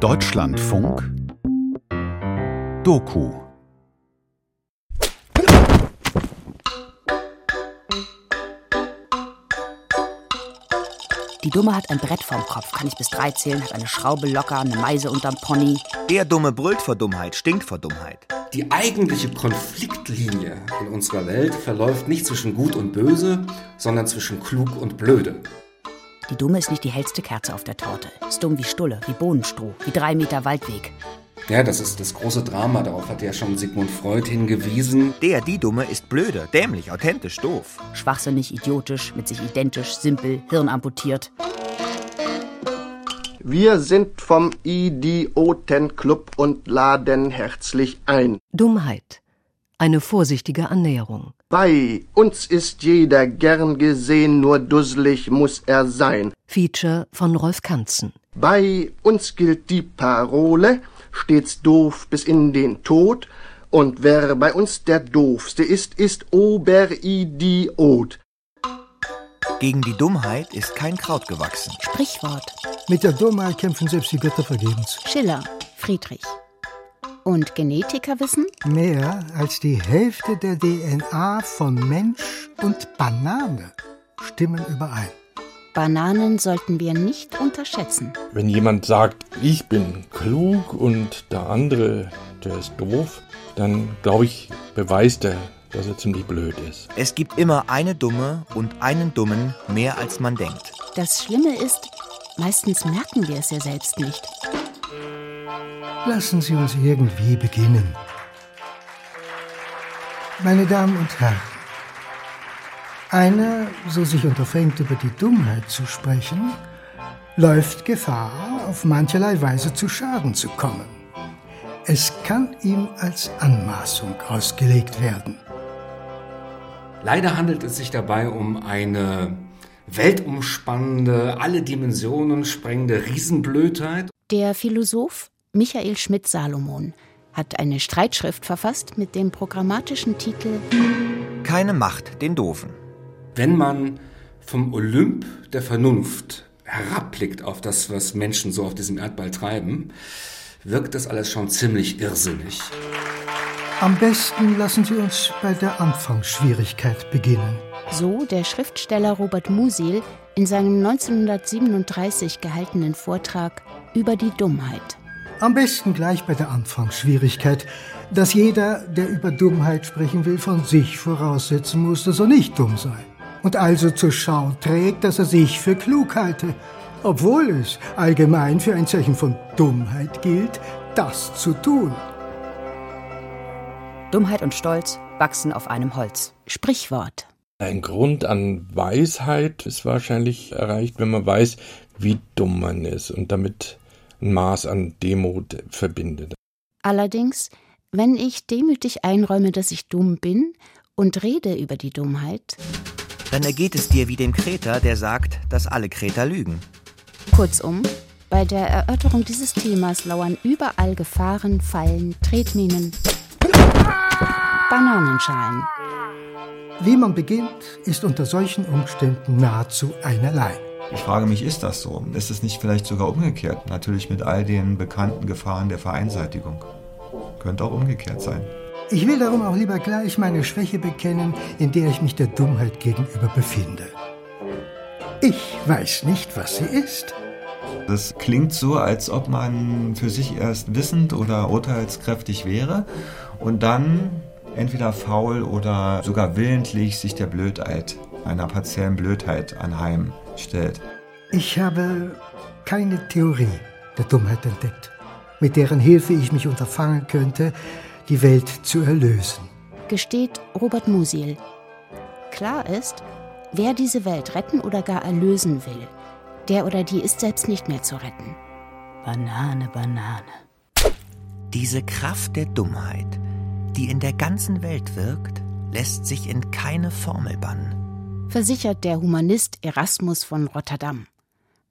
Deutschlandfunk Doku Die Dumme hat ein Brett vorm Kopf, kann ich bis drei zählen, hat eine Schraube locker, eine Meise unterm Pony. Der Dumme brüllt vor Dummheit, stinkt vor Dummheit. Die eigentliche Konfliktlinie in unserer Welt verläuft nicht zwischen Gut und Böse, sondern zwischen Klug und Blöde. Die Dumme ist nicht die hellste Kerze auf der Torte. Ist dumm wie Stulle, wie Bohnenstroh, wie drei Meter Waldweg. Ja, das ist das große Drama, darauf hat ja schon Sigmund Freud hingewiesen. Der, die Dumme, ist blöde, dämlich, authentisch, doof. Schwachsinnig, idiotisch, mit sich identisch, simpel, hirnamputiert. Wir sind vom Idiotenclub und laden herzlich ein. Dummheit. Eine vorsichtige Annäherung. Bei uns ist jeder gern gesehen, nur dusselig muss er sein. Feature von Rolf Kanzen. Bei uns gilt die Parole, stets doof bis in den Tod, und wer bei uns der Doofste ist, ist Oberidiot. Gegen die Dummheit ist kein Kraut gewachsen. Sprichwort. Mit der Dummheit kämpfen selbst die Götter vergebens. Schiller, Friedrich. Und Genetiker wissen? Mehr als die Hälfte der DNA von Mensch und Banane stimmen überein. Bananen sollten wir nicht unterschätzen. Wenn jemand sagt, ich bin klug und der andere, der ist doof, dann glaube ich, beweist er, dass er ziemlich blöd ist. Es gibt immer eine Dumme und einen Dummen mehr als man denkt. Das Schlimme ist, meistens merken wir es ja selbst nicht. Lassen Sie uns irgendwie beginnen. Meine Damen und Herren, einer, so sich unterfängt, über die Dummheit zu sprechen, läuft Gefahr, auf mancherlei Weise zu Schaden zu kommen. Es kann ihm als Anmaßung ausgelegt werden. Leider handelt es sich dabei um eine weltumspannende, alle Dimensionen sprengende Riesenblödheit. Der Philosoph Michael Schmidt-Salomon hat eine Streitschrift verfasst mit dem programmatischen Titel Keine Macht den Doofen. Wenn man vom Olymp der Vernunft herabblickt auf das, was Menschen so auf diesem Erdball treiben, wirkt das alles schon ziemlich irrsinnig. Am besten lassen Sie uns bei der Anfangsschwierigkeit beginnen. So der Schriftsteller Robert Musil in seinem 1937 gehaltenen Vortrag über die Dummheit. Am besten gleich bei der Anfangsschwierigkeit, dass jeder, der über Dummheit sprechen will, von sich voraussetzen muss, dass er nicht dumm sei. Und also zur Schau trägt, dass er sich für klug halte, obwohl es allgemein für ein Zeichen von Dummheit gilt, das zu tun. Dummheit und Stolz wachsen auf einem Holz. Sprichwort. Ein Grund an Weisheit ist wahrscheinlich erreicht, wenn man weiß, wie dumm man ist und damit ein Maß an Demut verbindet. Allerdings, wenn ich demütig einräume, dass ich dumm bin und rede über die Dummheit, Dann ergeht es dir wie dem Kreter, der sagt, dass alle Kreter lügen. kurzum, bei der Erörterung dieses Themas lauern überall Gefahren, Fallen, Tretminen, Bananenschalen. Wie man beginnt, ist unter solchen Umständen nahezu einerlei. Ich frage mich, ist das so? Ist es nicht vielleicht sogar umgekehrt? Natürlich mit all den bekannten Gefahren der Vereinseitigung. Könnte auch umgekehrt sein. Ich will darum auch lieber gleich meine Schwäche bekennen, in der ich mich der Dummheit gegenüber befinde. Ich weiß nicht, was sie ist. Das klingt so, als ob man für sich erst wissend oder urteilskräftig wäre und dann entweder faul oder sogar willentlich sich der Blödheit, einer partiellen Blödheit anheimstellt. Ich habe keine Theorie der Dummheit entdeckt, mit deren Hilfe ich mich unterfangen könnte, die Welt zu erlösen. Gesteht Robert Musil. Klar ist, wer diese Welt retten oder gar erlösen will, der oder die ist selbst nicht mehr zu retten. Banane, Banane. Diese Kraft der Dummheit, die in der ganzen Welt wirkt, lässt sich in keine Formel bannen. Versichert der Humanist Erasmus von Rotterdam.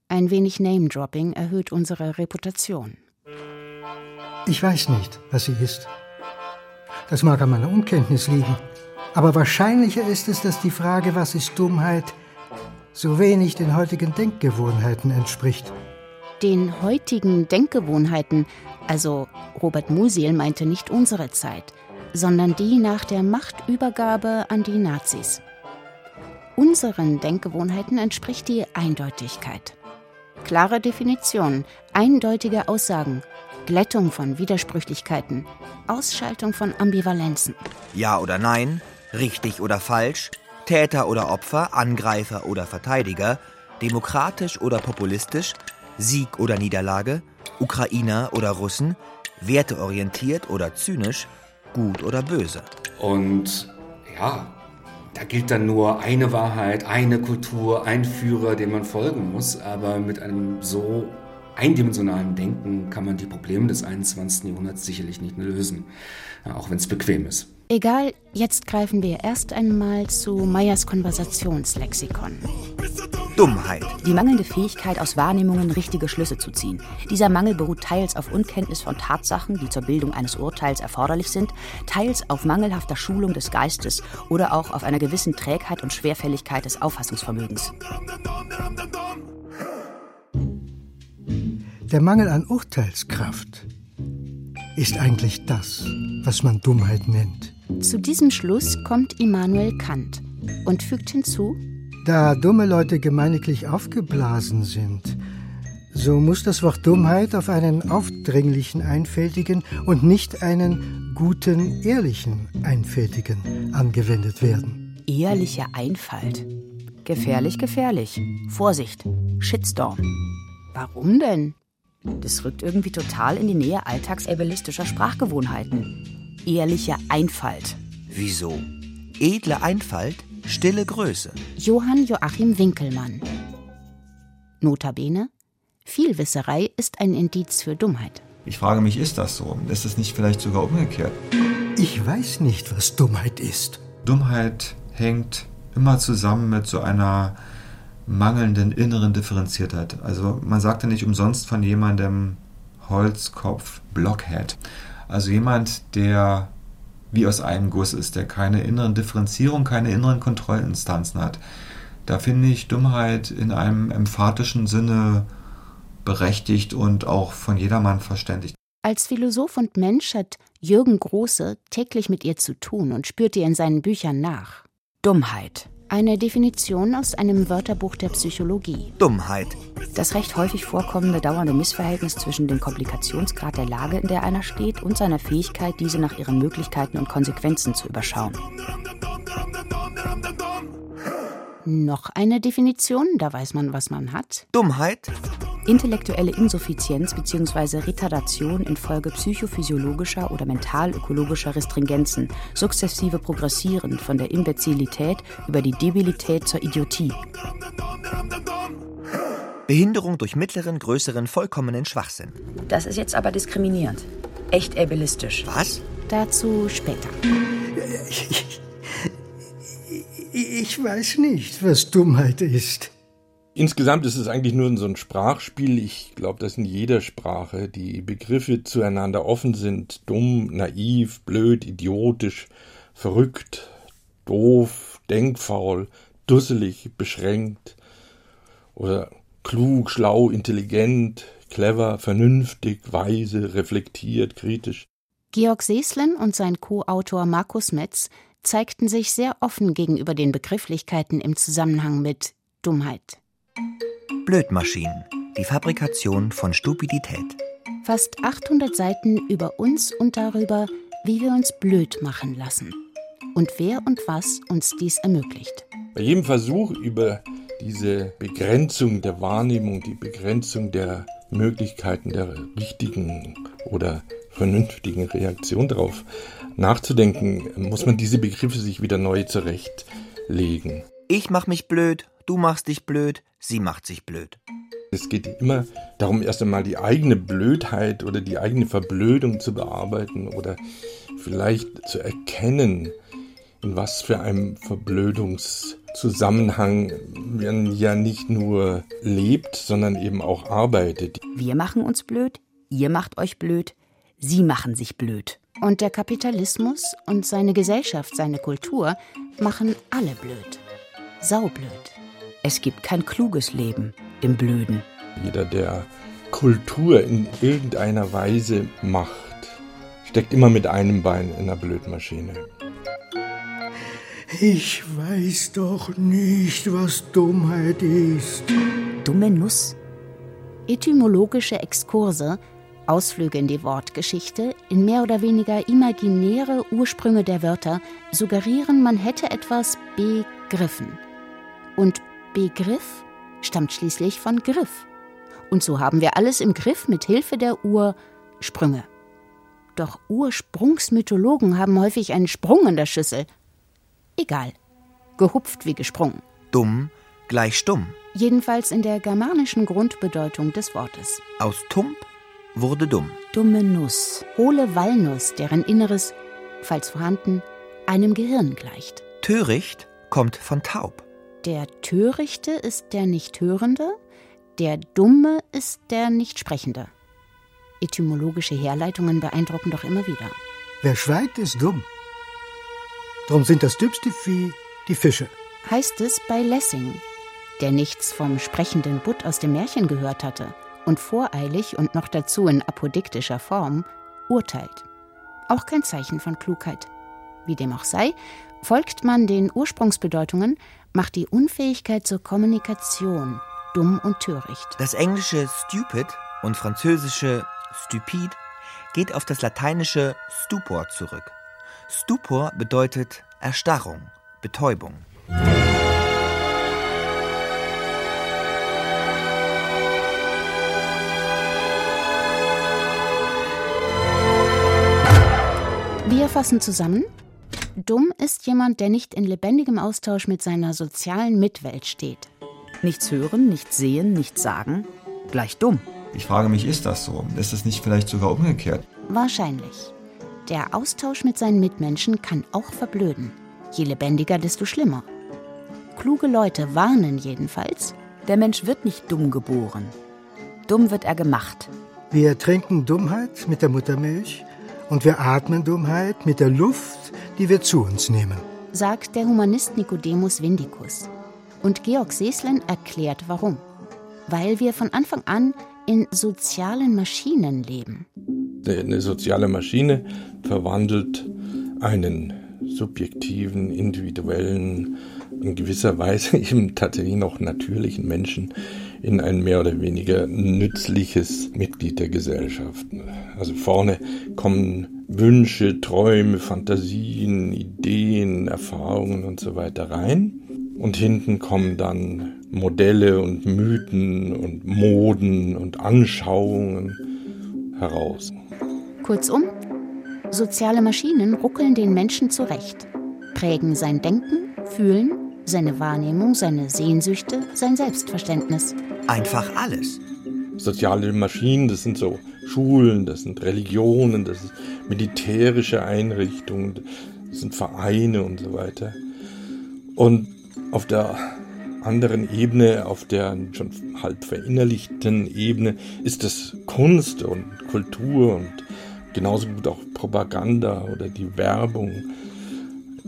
Ein wenig Name-Dropping erhöht unsere Reputation. Ich weiß nicht, was sie ist. Das mag an meiner Unkenntnis liegen. Aber wahrscheinlicher ist es, dass die Frage, was ist Dummheit, so wenig den heutigen Denkgewohnheiten entspricht. den heutigen Denkgewohnheiten, also Robert Musil meinte nicht unsere Zeit, sondern die nach der Machtübergabe an die Nazis. Unseren Denkgewohnheiten entspricht die Eindeutigkeit. Klare Definitionen, eindeutige Aussagen, Glättung von Widersprüchlichkeiten, Ausschaltung von Ambivalenzen. Ja oder nein, richtig oder falsch, Täter oder Opfer, Angreifer oder Verteidiger, demokratisch oder populistisch, Sieg oder Niederlage, Ukrainer oder Russen, werteorientiert oder zynisch, gut oder böse. Und ja, da gilt dann nur eine Wahrheit, eine Kultur, ein Führer, dem man folgen muss. Aber mit einem so eindimensionalen Denken kann man die Probleme des 21. Jahrhunderts sicherlich nicht mehr lösen, auch wenn es bequem ist. Egal, jetzt greifen wir erst einmal zu Meyers Konversationslexikon. Dummheit. Die mangelnde Fähigkeit, aus Wahrnehmungen richtige Schlüsse zu ziehen. Dieser Mangel beruht teils auf Unkenntnis von Tatsachen, die zur Bildung eines Urteils erforderlich sind, teils auf mangelhafter Schulung des Geistes oder auch auf einer gewissen Trägheit und Schwerfälligkeit des Auffassungsvermögens. Der Mangel an Urteilskraft ist eigentlich das, was man Dummheit nennt. Zu diesem Schluss kommt Immanuel Kant und fügt hinzu, da dumme Leute gemeiniglich aufgeblasen sind, so muss das Wort Dummheit auf einen aufdringlichen Einfältigen und nicht einen guten, ehrlichen Einfältigen angewendet werden. Ehrliche Einfalt. Gefährlich, gefährlich. Vorsicht. Shitstorm. Warum denn? Das rückt irgendwie total in die Nähe alltagsableistischer Sprachgewohnheiten. Ehrliche Einfalt. Wieso? Edle Einfalt Stille Größe. Johann Joachim Winkelmann. Notabene: Vielwisserei ist ein Indiz für Dummheit. Ich frage mich, ist das so? Ist es nicht vielleicht sogar umgekehrt? Ich weiß nicht, was Dummheit ist. Dummheit hängt immer zusammen mit so einer mangelnden inneren Differenziertheit. Also man sagte nicht umsonst von jemandem Holzkopf Blockhead. Also jemand, der wie aus einem Guss ist, der keine inneren Differenzierung, keine inneren Kontrollinstanzen hat. Da finde ich Dummheit in einem emphatischen Sinne berechtigt und auch von jedermann verständlich. Als Philosoph und Mensch hat Jürgen Große täglich mit ihr zu tun und spürt ihr in seinen Büchern nach. Dummheit. Eine Definition aus einem Wörterbuch der Psychologie. Dummheit. Das recht häufig vorkommende dauernde Missverhältnis zwischen dem Komplikationsgrad der Lage, in der einer steht, und seiner Fähigkeit, diese nach ihren Möglichkeiten und Konsequenzen zu überschauen. Noch eine Definition, da weiß man, was man hat. Dummheit. Intellektuelle Insuffizienz bzw. Retardation infolge psychophysiologischer oder mentalökologischer Restringenzen, sukzessive progressierend von der Imbezilität über die Debilität zur Idiotie. Behinderung durch mittleren, größeren, vollkommenen Schwachsinn. Das ist jetzt aber diskriminierend. Echt ableistisch. Was? Dazu später. Ich, weiß nicht, was Dummheit ist. Insgesamt ist es eigentlich nur so ein Sprachspiel. Ich glaube, dass in jeder Sprache die Begriffe zueinander offen sind. Dumm, naiv, blöd, idiotisch, verrückt, doof, denkfaul, dusselig, beschränkt oder klug, schlau, intelligent, clever, vernünftig, weise, reflektiert, kritisch. Georg Seeslen und sein Co-Autor Markus Metz zeigten sich sehr offen gegenüber den Begrifflichkeiten im Zusammenhang mit Dummheit. Blödmaschinen. Die Fabrikation von Stupidität. Fast 800 Seiten über uns und darüber, wie wir uns blöd machen lassen. Und wer und was uns dies ermöglicht. Bei jedem Versuch über diese Begrenzung der Wahrnehmung, die Begrenzung der Möglichkeiten der richtigen oder vernünftigen Reaktion darauf nachzudenken, muss man diese Begriffe sich wieder neu zurechtlegen. Ich mach mich blöd, du machst dich blöd, sie macht sich blöd. Es geht immer darum, erst einmal die eigene Blödheit oder die eigene Verblödung zu bearbeiten oder vielleicht zu erkennen, in was für einem Verblödungszusammenhang man ja nicht nur lebt, sondern eben auch arbeitet. Wir machen uns blöd, ihr macht euch blöd, sie machen sich blöd. Und der Kapitalismus und seine Gesellschaft, seine Kultur machen alle blöd. Saublöd. Es gibt kein kluges Leben im Blöden. Jeder, der Kultur in irgendeiner Weise macht, steckt immer mit einem Bein in einer Blödmaschine. Ich weiß doch nicht, was Dummheit ist. Dumme Nuss? Etymologische Exkurse, Ausflüge in die Wortgeschichte, in mehr oder weniger imaginäre Ursprünge der Wörter suggerieren, man hätte etwas begriffen. Und Begriff stammt schließlich von Griff. Und so haben wir alles im Griff mit Hilfe der Ursprünge. Doch Ursprungsmythologen haben häufig einen Sprung in der Schüssel. Egal. Gehupft wie gesprungen. Dumm gleich stumm. Jedenfalls in der germanischen Grundbedeutung des Wortes. Aus tump wurde dumm. Dumme Nuss. Hohle Walnuss, deren Inneres, falls vorhanden, einem Gehirn gleicht. Töricht kommt von taub. Der Törichte ist der Nichthörende, der Dumme ist der Nichtsprechende. Etymologische Herleitungen beeindrucken doch immer wieder. Wer schweigt, ist dumm. Drum sind das dümmste Vieh die Fische. Heißt es bei Lessing, der nichts vom sprechenden Butt aus dem Märchen gehört hatte und voreilig und noch dazu in apodiktischer Form urteilt. Auch kein Zeichen von Klugheit. Wie dem auch sei, folgt man den Ursprungsbedeutungen, macht die Unfähigkeit zur Kommunikation dumm und töricht. Das englische stupid und französische stupide geht auf das lateinische stupor zurück. Stupor bedeutet Erstarrung, Betäubung. Wir fassen zusammen. Dumm ist jemand, der nicht in lebendigem Austausch mit seiner sozialen Mitwelt steht. Nichts hören, nichts sehen, nichts sagen, gleich dumm. Ich frage mich, ist das so? Ist es nicht vielleicht sogar umgekehrt? Wahrscheinlich. Der Austausch mit seinen Mitmenschen kann auch verblöden. Je lebendiger, desto schlimmer. Kluge Leute warnen jedenfalls. Der Mensch wird nicht dumm geboren. Dumm wird er gemacht. Wir trinken Dummheit mit der Muttermilch und wir atmen Dummheit mit der Luft, die wir zu uns nehmen. sagt der Humanist Nicodemus Vindicus. Und Georg Seeslen erklärt warum. Weil wir von Anfang an in sozialen Maschinen leben. Eine soziale Maschine verwandelt einen subjektiven, individuellen, in gewisser Weise eben tatsächlich noch natürlichen Menschen in ein mehr oder weniger nützliches Mitglied der Gesellschaft. Also vorne kommen Wünsche, Träume, Fantasien, Ideen, Erfahrungen und so weiter rein. Und hinten kommen dann Modelle und Mythen und Moden und Anschauungen heraus. Kurzum, soziale Maschinen ruckeln den Menschen zurecht, prägen sein Denken, Fühlen, seine Wahrnehmung, seine Sehnsüchte, sein Selbstverständnis. Einfach alles. Soziale Maschinen, das sind so Schulen, das sind Religionen, das sind militärische Einrichtungen, das sind Vereine und so weiter. Und auf der anderen Ebene, auf der schon halb verinnerlichten Ebene, ist es Kunst und Kultur und genauso gut auch Propaganda oder die Werbung.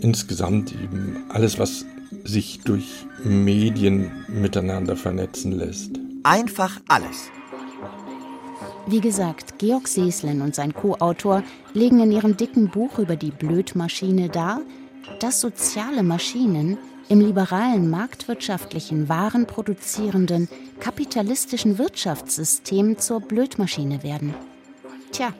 Insgesamt eben alles, was sich durch Medien miteinander vernetzen lässt. Einfach alles. Wie gesagt, Georg Seeslen und sein Co-Autor legen in ihrem dicken Buch über die Blödmaschine dar, dass soziale Maschinen im liberalen marktwirtschaftlichen, warenproduzierenden, kapitalistischen Wirtschaftssystem zur Blödmaschine werden. Tja,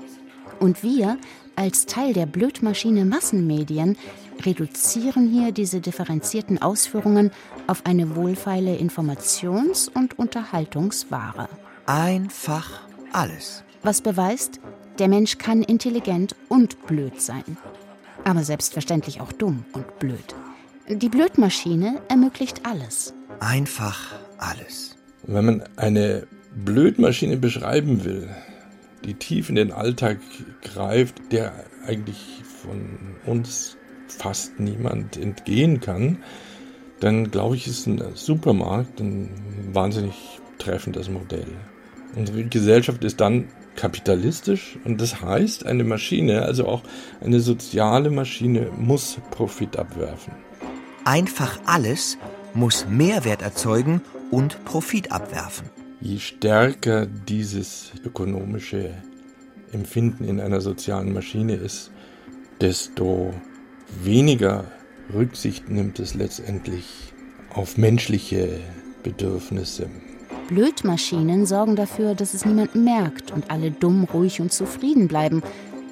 und wir als Teil der Blödmaschine Massenmedien reduzieren hier diese differenzierten Ausführungen auf eine wohlfeile Informations- und Unterhaltungsware. Einfach alles. Was beweist, der Mensch kann intelligent und blöd sein. Aber selbstverständlich auch dumm und blöd. Die Blödmaschine ermöglicht alles. Einfach alles. Und wenn man eine Blödmaschine beschreiben will, die tief in den Alltag greift, der eigentlich von uns fast niemand entgehen kann, dann glaube ich, ist ein Supermarkt ein wahnsinnig treffendes Modell. Unsere Gesellschaft ist dann kapitalistisch und das heißt, eine Maschine, also auch eine soziale Maschine, muss Profit abwerfen. Einfach alles muss Mehrwert erzeugen und Profit abwerfen. je stärker dieses ökonomische Empfinden in einer sozialen Maschine ist, desto weniger Rücksicht nimmt es letztendlich auf menschliche Bedürfnisse. Blödmaschinen sorgen dafür, dass es niemand merkt und alle dumm, ruhig und zufrieden bleiben,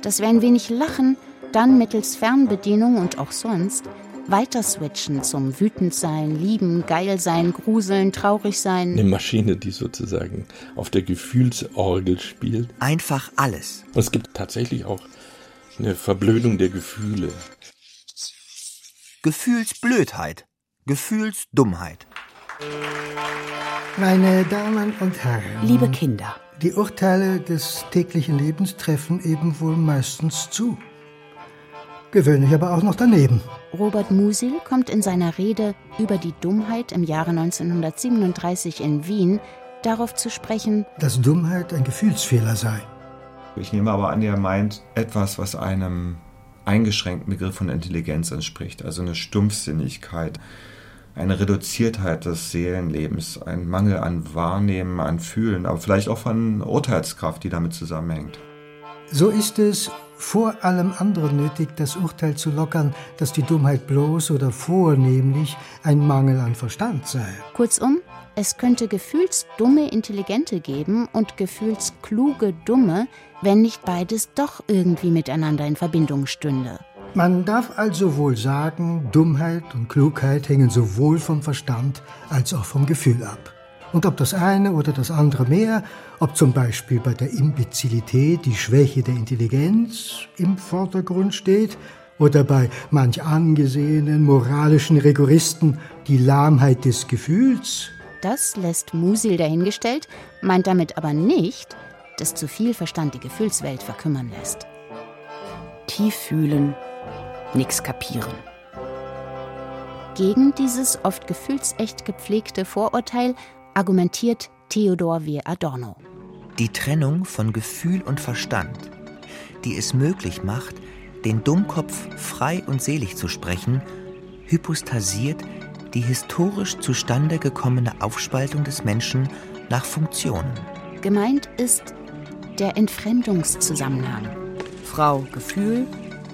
dass wir ein wenig lachen, dann mittels Fernbedienung und auch sonst weiter switchen zum Wütendsein, Lieben, Geilsein, Gruseln, Traurigsein. Eine Maschine, die sozusagen auf der Gefühlsorgel spielt. Einfach alles. Und es gibt tatsächlich auch eine Verblödung der Gefühle. Gefühlsblödheit, Gefühlsdummheit. Meine Damen und Herren. Liebe Kinder. Die Urteile des täglichen Lebens treffen eben wohl meistens zu. Gewöhnlich aber auch noch daneben. Robert Musil kommt in seiner Rede über die Dummheit im Jahre 1937 in Wien darauf zu sprechen, dass Dummheit ein Gefühlsfehler sei. Ich nehme aber an, er meint etwas, was einem eingeschränkten Begriff von Intelligenz entspricht, also eine Stumpfsinnigkeit, eine Reduziertheit des Seelenlebens, ein Mangel an Wahrnehmen, an Fühlen, aber vielleicht auch von Urteilskraft, die damit zusammenhängt. So ist es vor allem anderen nötig, das Urteil zu lockern, dass die Dummheit bloß oder vornehmlich ein Mangel an Verstand sei. Kurzum, es könnte gefühlsdumme Intelligente geben und gefühlskluge Dumme, wenn nicht beides doch irgendwie miteinander in Verbindung stünde. Man darf also wohl sagen, Dummheit und Klugheit hängen sowohl vom Verstand als auch vom Gefühl ab. Und ob das eine oder das andere mehr, ob zum Beispiel bei der Imbezilität die Schwäche der Intelligenz im Vordergrund steht oder bei manch angesehenen moralischen Rigoristen die Lahmheit des Gefühls. Das lässt Musil dahingestellt, meint damit aber nicht, dass zu viel Verstand die Gefühlswelt verkümmern lässt. Tief fühlen, nix kapieren. Gegen dieses oft gefühlsecht gepflegte Vorurteil argumentiert Theodor W. Adorno. Die Trennung von Gefühl und Verstand, die es möglich macht, den Dummkopf frei und selig zu sprechen, hypostasiert die historisch zustande gekommene Aufspaltung des Menschen nach Funktionen. Gemeint ist der Entfremdungszusammenhang. Frau Gefühl,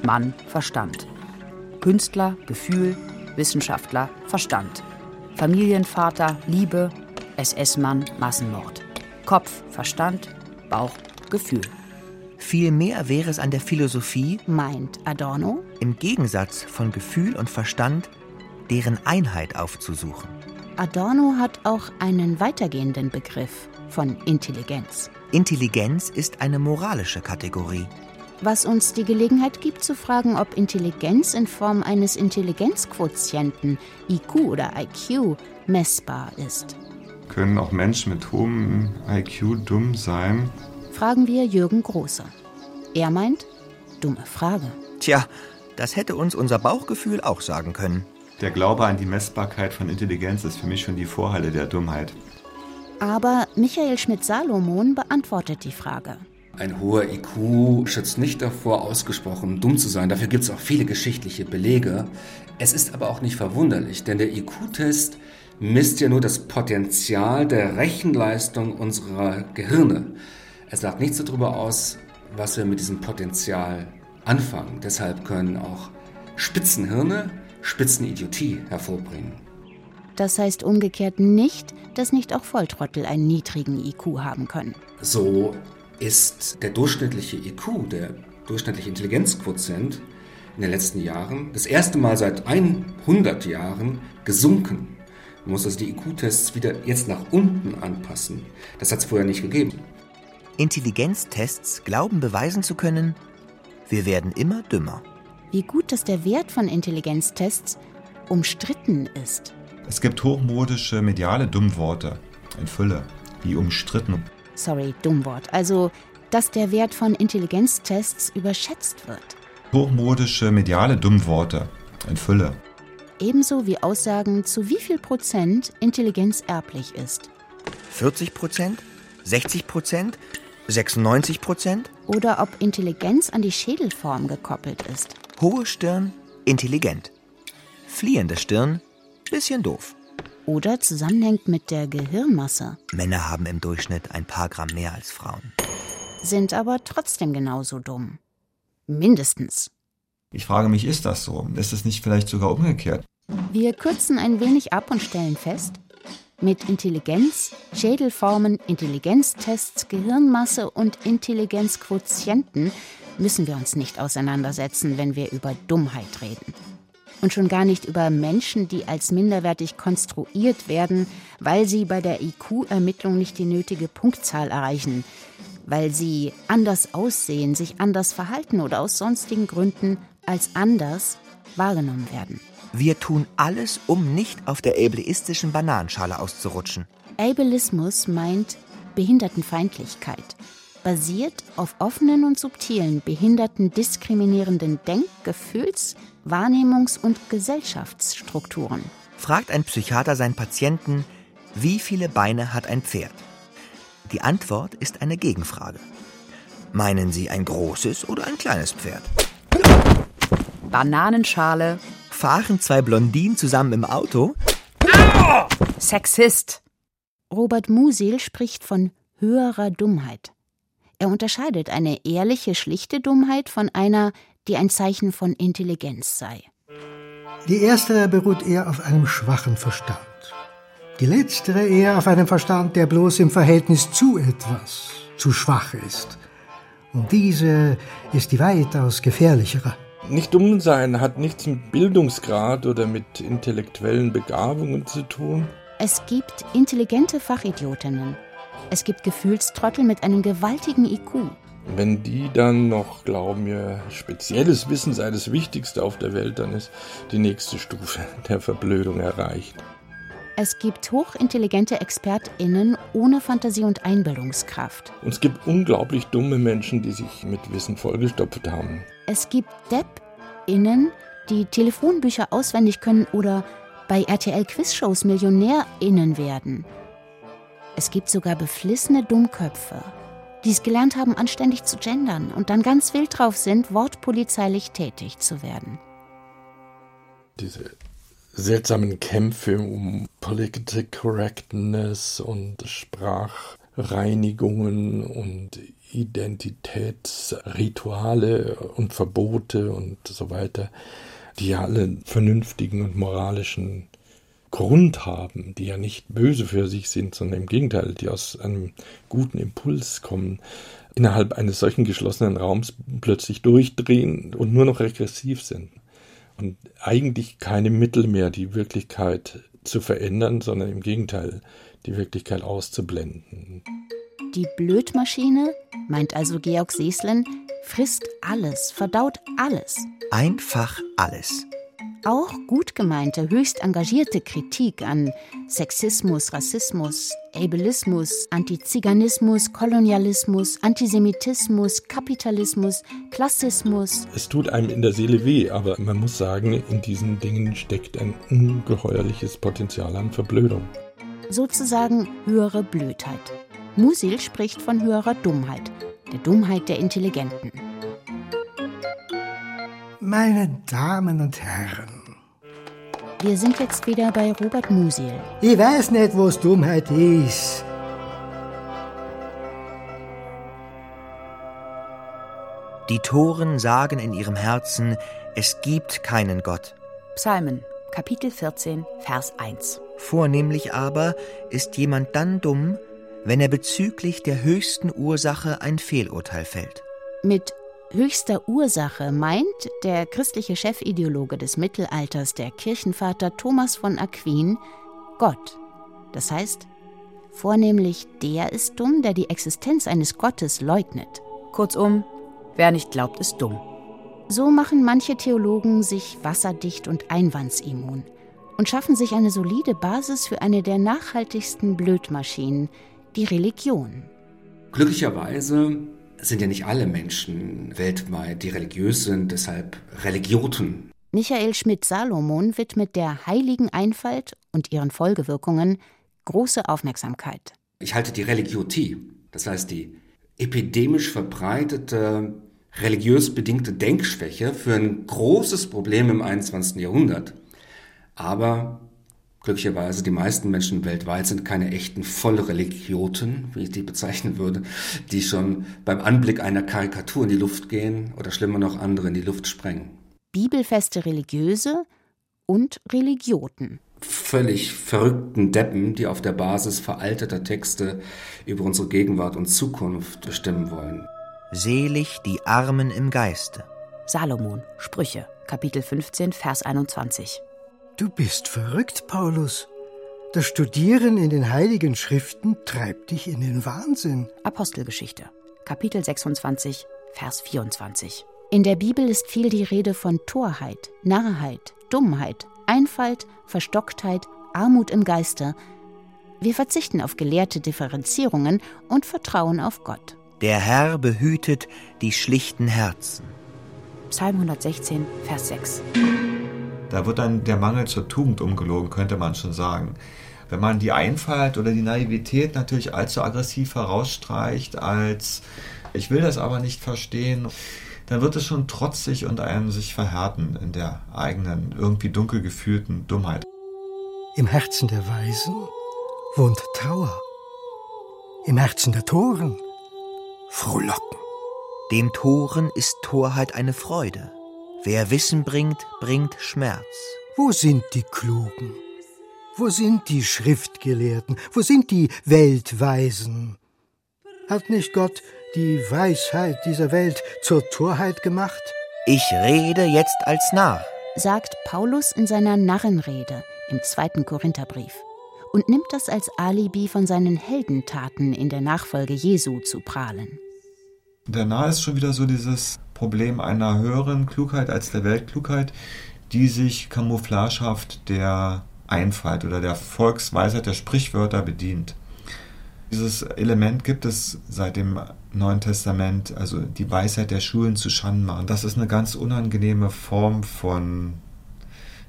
Mann Verstand. Künstler Gefühl, Wissenschaftler Verstand. Familienvater Liebe, SS-Mann Massenmord. Kopf Verstand, Bauch Gefühl. Vielmehr wäre es an der Philosophie, meint Adorno, im Gegensatz von Gefühl und Verstand deren Einheit aufzusuchen. Adorno hat auch einen weitergehenden Begriff von Intelligenz. Intelligenz ist eine moralische Kategorie. Was uns die Gelegenheit gibt zu fragen, ob Intelligenz in Form eines Intelligenzquotienten, IQ oder IQ, messbar ist. Können auch Menschen mit hohem IQ dumm sein? Fragen wir Jürgen Großer. Er meint, dumme Frage. Tja, das hätte uns unser Bauchgefühl auch sagen können. Der Glaube an die Messbarkeit von Intelligenz ist für mich schon die Vorhalle der Dummheit. Aber Michael Schmidt-Salomon beantwortet die Frage. Ein hoher IQ schützt nicht davor, ausgesprochen dumm zu sein. Dafür gibt es auch viele geschichtliche Belege. Es ist aber auch nicht verwunderlich, denn der IQ-Test misst ja nur das Potenzial der Rechenleistung unserer Gehirne. Er sagt nichts darüber aus, was wir mit diesem Potenzial anfangen. Deshalb können auch Spitzenhirne Spitzenidiotie hervorbringen. Das heißt umgekehrt nicht, dass nicht auch Volltrottel einen niedrigen IQ haben können. So ist der durchschnittliche IQ, der durchschnittliche Intelligenzquotient in den letzten Jahren das erste Mal seit 100 Jahren gesunken. Man muss also die IQ-Tests wieder jetzt nach unten anpassen. Das hat es vorher nicht gegeben. Intelligenztests glauben beweisen zu können, wir werden immer dümmer. Wie gut, dass der Wert von Intelligenztests umstritten ist. Es gibt hochmodische mediale Dummworte in Fülle, wie umstritten. Sorry, Dummwort. Also, dass der Wert von Intelligenztests überschätzt wird. Hochmodische mediale Dummworte in Fülle. Ebenso wie Aussagen, zu wie viel Prozent Intelligenz erblich ist. 40 Prozent? 60 Prozent? 96 Prozent? Oder ob Intelligenz an die Schädelform gekoppelt ist. Hohe Stirn, intelligent. Fliehende Stirn, bisschen doof. oder zusammenhängt mit der Gehirnmasse. Männer haben im Durchschnitt ein paar Gramm mehr als Frauen. Sind aber trotzdem genauso dumm. Mindestens. Ich frage mich, ist das so? Ist es nicht vielleicht sogar umgekehrt? Wir kürzen ein wenig ab und stellen fest, mit Intelligenz, Schädelformen, Intelligenztests, Gehirnmasse und Intelligenzquotienten müssen wir uns nicht auseinandersetzen, wenn wir über Dummheit reden. Und schon gar nicht über Menschen, die als minderwertig konstruiert werden, weil sie bei der IQ-Ermittlung nicht die nötige Punktzahl erreichen, weil sie anders aussehen, sich anders verhalten oder aus sonstigen Gründen als anders wahrgenommen werden. Wir tun alles, um nicht auf der ableistischen Bananenschale auszurutschen. Ableismus meint Behindertenfeindlichkeit, basiert auf offenen und subtilen, behinderten diskriminierenden Denk-, Gefühls-, Wahrnehmungs- und Gesellschaftsstrukturen. Fragt ein Psychiater seinen Patienten, wie viele Beine hat ein Pferd? Die Antwort ist eine Gegenfrage. Meinen Sie ein großes oder ein kleines Pferd? Bananenschale. Fahren zwei Blondinen zusammen im Auto? Sexist. Robert Musil spricht von höherer Dummheit. Er unterscheidet eine ehrliche, schlichte Dummheit von einer, die ein Zeichen von Intelligenz sei. Die erstere beruht eher auf einem schwachen Verstand. Die letztere eher auf einem Verstand, der bloß im Verhältnis zu etwas zu schwach ist. Und diese ist die weitaus gefährlichere. Nicht dumm sein hat nichts mit Bildungsgrad oder mit intellektuellen Begabungen zu tun. Es gibt intelligente Fachidiotinnen. Es gibt Gefühlstrottel mit einem gewaltigen IQ. Wenn die dann noch glauben, ihr spezielles Wissen sei das Wichtigste auf der Welt, dann ist die nächste Stufe der Verblödung erreicht. Es gibt hochintelligente ExpertInnen ohne Fantasie und Einbildungskraft. Und es gibt unglaublich dumme Menschen, die sich mit Wissen vollgestopft haben. Es gibt DeppInnen, die Telefonbücher auswendig können oder bei RTL-Quizshows MillionärInnen werden. Es gibt sogar beflissene Dummköpfe, die es gelernt haben, anständig zu gendern und dann ganz wild drauf sind, wortpolizeilich tätig zu werden. Diese seltsamen Kämpfe um Political Correctness und Sprachreinigungen und Identitätsrituale und Verbote und so weiter, die ja alle vernünftigen und moralischen Grund haben, die ja nicht böse für sich sind, sondern im Gegenteil, die aus einem guten Impuls kommen, innerhalb eines solchen geschlossenen Raums plötzlich durchdrehen und nur noch regressiv sind. Und eigentlich keine Mittel mehr, die Wirklichkeit zu verändern, sondern im Gegenteil, die Wirklichkeit auszublenden. Die Blödmaschine, meint also Georg Seeslen, frisst alles, verdaut alles. Einfach alles. Auch gut gemeinte, höchst engagierte Kritik an Sexismus, Rassismus, Ableismus, Antiziganismus, Kolonialismus, Antisemitismus, Kapitalismus, Klassismus. Es tut einem in der Seele weh, aber man muss sagen, in diesen Dingen steckt ein ungeheuerliches Potenzial an Verblödung. Sozusagen höhere Blödheit. Musil spricht von höherer Dummheit, der Dummheit der Intelligenten. Meine Damen und Herren, Wir sind jetzt wieder bei Robert Musil. ich weiß nicht, was Dummheit ist. Die Toren sagen in ihrem Herzen, es gibt keinen Gott. Psalmen, Kapitel 14, Vers 1. Vornehmlich aber ist jemand dann dumm, wenn er bezüglich der höchsten Ursache ein Fehlurteil fällt. Mit höchster Ursache meint der christliche Chefideologe des Mittelalters, der Kirchenvater Thomas von Aquin, Gott. Das heißt, vornehmlich der ist dumm, der die Existenz eines Gottes leugnet. Kurzum, wer nicht glaubt, ist dumm. So machen manche Theologen sich wasserdicht und einwandsimmun und schaffen sich eine solide Basis für eine der nachhaltigsten Blödmaschinen, die Religion. Glücklicherweise sind ja nicht alle Menschen weltweit, die religiös sind, deshalb Religioten. Michael Schmidt-Salomon widmet der heiligen Einfalt und ihren Folgewirkungen große Aufmerksamkeit. Ich halte die Religiotie, das heißt die epidemisch verbreitete religiös bedingte Denkschwäche für ein großes Problem im 21. Jahrhundert. Aber Glücklicherweise, die meisten Menschen weltweit sind keine echten volle Religioten, wie ich die bezeichnen würde, die schon beim Anblick einer Karikatur in die Luft gehen oder schlimmer noch andere in die Luft sprengen. Bibelfeste Religiöse und Religioten. Völlig verrückten Deppen, die auf der Basis veralteter Texte über unsere Gegenwart und Zukunft bestimmen wollen. Selig die Armen im Geiste. Salomon, Sprüche, Kapitel 15, Vers 21. Du bist verrückt, Paulus. Das Studieren in den heiligen Schriften treibt dich in den Wahnsinn. Apostelgeschichte, Kapitel 26, Vers 24. In der Bibel ist viel die Rede von Torheit, Narrheit, Dummheit, Einfalt, Verstocktheit, Armut im Geiste. Wir verzichten auf gelehrte Differenzierungen und vertrauen auf Gott. Der Herr behütet die schlichten Herzen. Psalm 116, Vers 6. Da wird dann der Mangel zur Tugend umgelogen, könnte man schon sagen. Wenn man die Einfalt oder die Naivität natürlich allzu aggressiv herausstreicht, als ich will das aber nicht verstehen, dann wird es schon trotzig und einem sich verhärten in der eigenen, irgendwie dunkel gefühlten Dummheit. Im Herzen der Weisen wohnt Trauer. Im Herzen der Toren Frohlocken. Dem Toren ist Torheit eine Freude. Wer Wissen bringt, bringt Schmerz. Wo sind die Klugen? Wo sind die Schriftgelehrten? Wo sind die Weltweisen? Hat nicht Gott die Weisheit dieser Welt zur Torheit gemacht? Ich rede jetzt als Narr, sagt Paulus in seiner Narrenrede im zweiten Korintherbrief und nimmt das als Alibi von seinen Heldentaten in der Nachfolge Jesu zu prahlen. Der Narr ist schon wieder so dieses Problem einer höheren Klugheit als der Weltklugheit, die sich camouflagehaft der Einfalt oder der Volksweisheit der Sprichwörter bedient. Dieses Element gibt es seit dem Neuen Testament, also die Weisheit der Schulen zu Schanden machen. Das ist eine ganz unangenehme Form von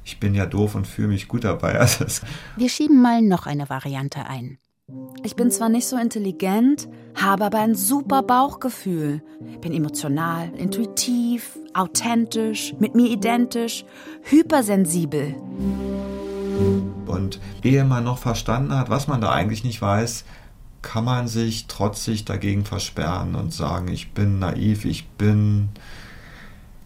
ich bin ja doof und fühle mich gut dabei. Also Wir schieben mal noch eine Variante ein. Ich bin zwar nicht so intelligent, habe aber ein super Bauchgefühl. Bin emotional, intuitiv, authentisch, mit mir identisch, hypersensibel. Und ehe man noch verstanden hat, was man da eigentlich nicht weiß, kann man sich trotzig dagegen versperren und sagen, ich bin naiv, ich bin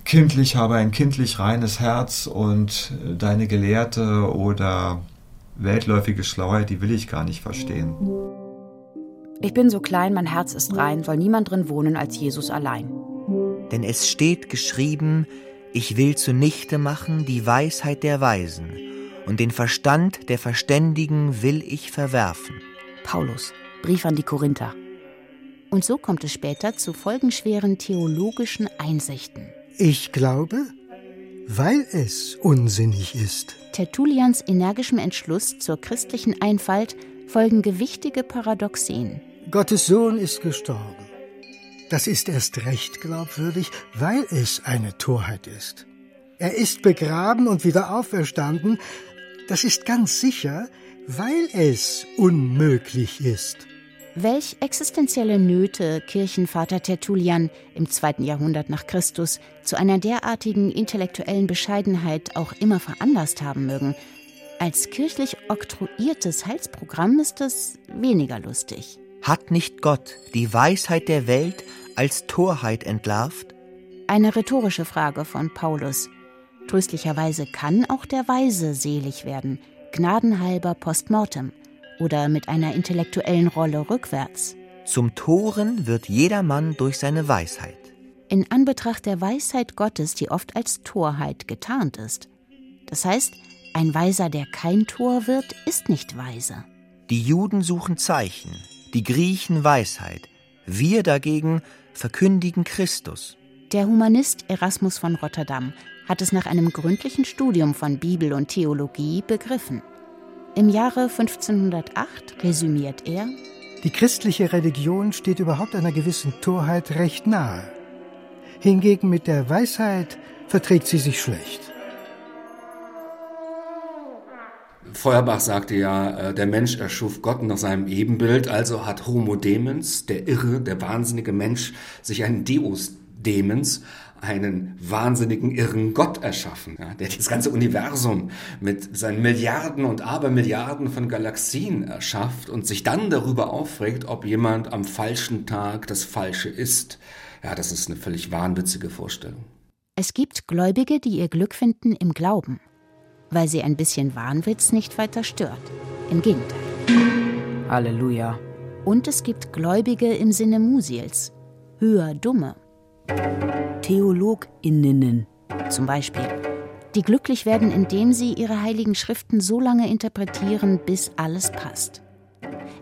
kindlich, habe ein kindlich reines Herz und deine Gelehrte oder weltläufige Schlauheit, die will ich gar nicht verstehen. Ich bin so klein, mein Herz ist rein, soll niemand drin wohnen als Jesus allein. Denn es steht geschrieben, ich will zunichte machen die Weisheit der Weisen, und den Verstand der Verständigen will ich verwerfen. Paulus, Brief an die Korinther. Und so kommt es später zu folgenschweren theologischen Einsichten. Ich glaube, weil es unsinnig ist. Tertullians energischem Entschluss zur christlichen Einfalt folgen gewichtige Paradoxien. Gottes Sohn ist gestorben. Das ist erst recht glaubwürdig, weil es eine Torheit ist. Er ist begraben und wieder auferstanden. Das ist ganz sicher, weil es unmöglich ist. Welch existenzielle Nöte Kirchenvater Tertullian im zweiten Jahrhundert nach Christus zu einer derartigen intellektuellen Bescheidenheit auch immer veranlasst haben mögen, als kirchlich oktroyiertes Heilsprogramm ist es weniger lustig. Hat nicht Gott die Weisheit der Welt als Torheit entlarvt? Eine rhetorische Frage von Paulus. Tröstlicherweise kann auch der Weise selig werden, gnadenhalber post mortem oder mit einer intellektuellen Rolle rückwärts. Zum Toren wird jedermann durch seine Weisheit. In Anbetracht der Weisheit Gottes, die oft als Torheit getarnt ist. Das heißt, ein Weiser, der kein Tor wird, ist nicht weise. Die Juden suchen Zeichen, die Griechen Weisheit. Wir dagegen verkündigen Christus. Der Humanist Erasmus von Rotterdam hat es nach einem gründlichen Studium von Bibel und Theologie begriffen. Im Jahre 1508 resümiert er Die christliche Religion steht überhaupt einer gewissen Torheit recht nahe. Hingegen mit der Weisheit verträgt sie sich schlecht. Feuerbach sagte ja, äh, der Mensch erschuf Gott nach seinem Ebenbild, also hat Homo Demens, der Irre, der wahnsinnige Mensch, sich einen Deus Demens, einen wahnsinnigen, irren Gott erschaffen, ja, der das ganze Universum mit seinen Milliarden und Abermilliarden von Galaxien erschafft und sich dann darüber aufregt, ob jemand am falschen Tag das Falsche ist. Ja, das ist eine völlig wahnwitzige Vorstellung. Es gibt Gläubige, die ihr Glück finden im Glauben, weil sie ein bisschen Wahnwitz nicht weiter stört. Im Gegenteil. Halleluja. Und es gibt Gläubige im Sinne Musils, höher Dumme. TheologInnen. Zum Beispiel. Die glücklich werden, indem sie ihre heiligen Schriften so lange interpretieren, bis alles passt.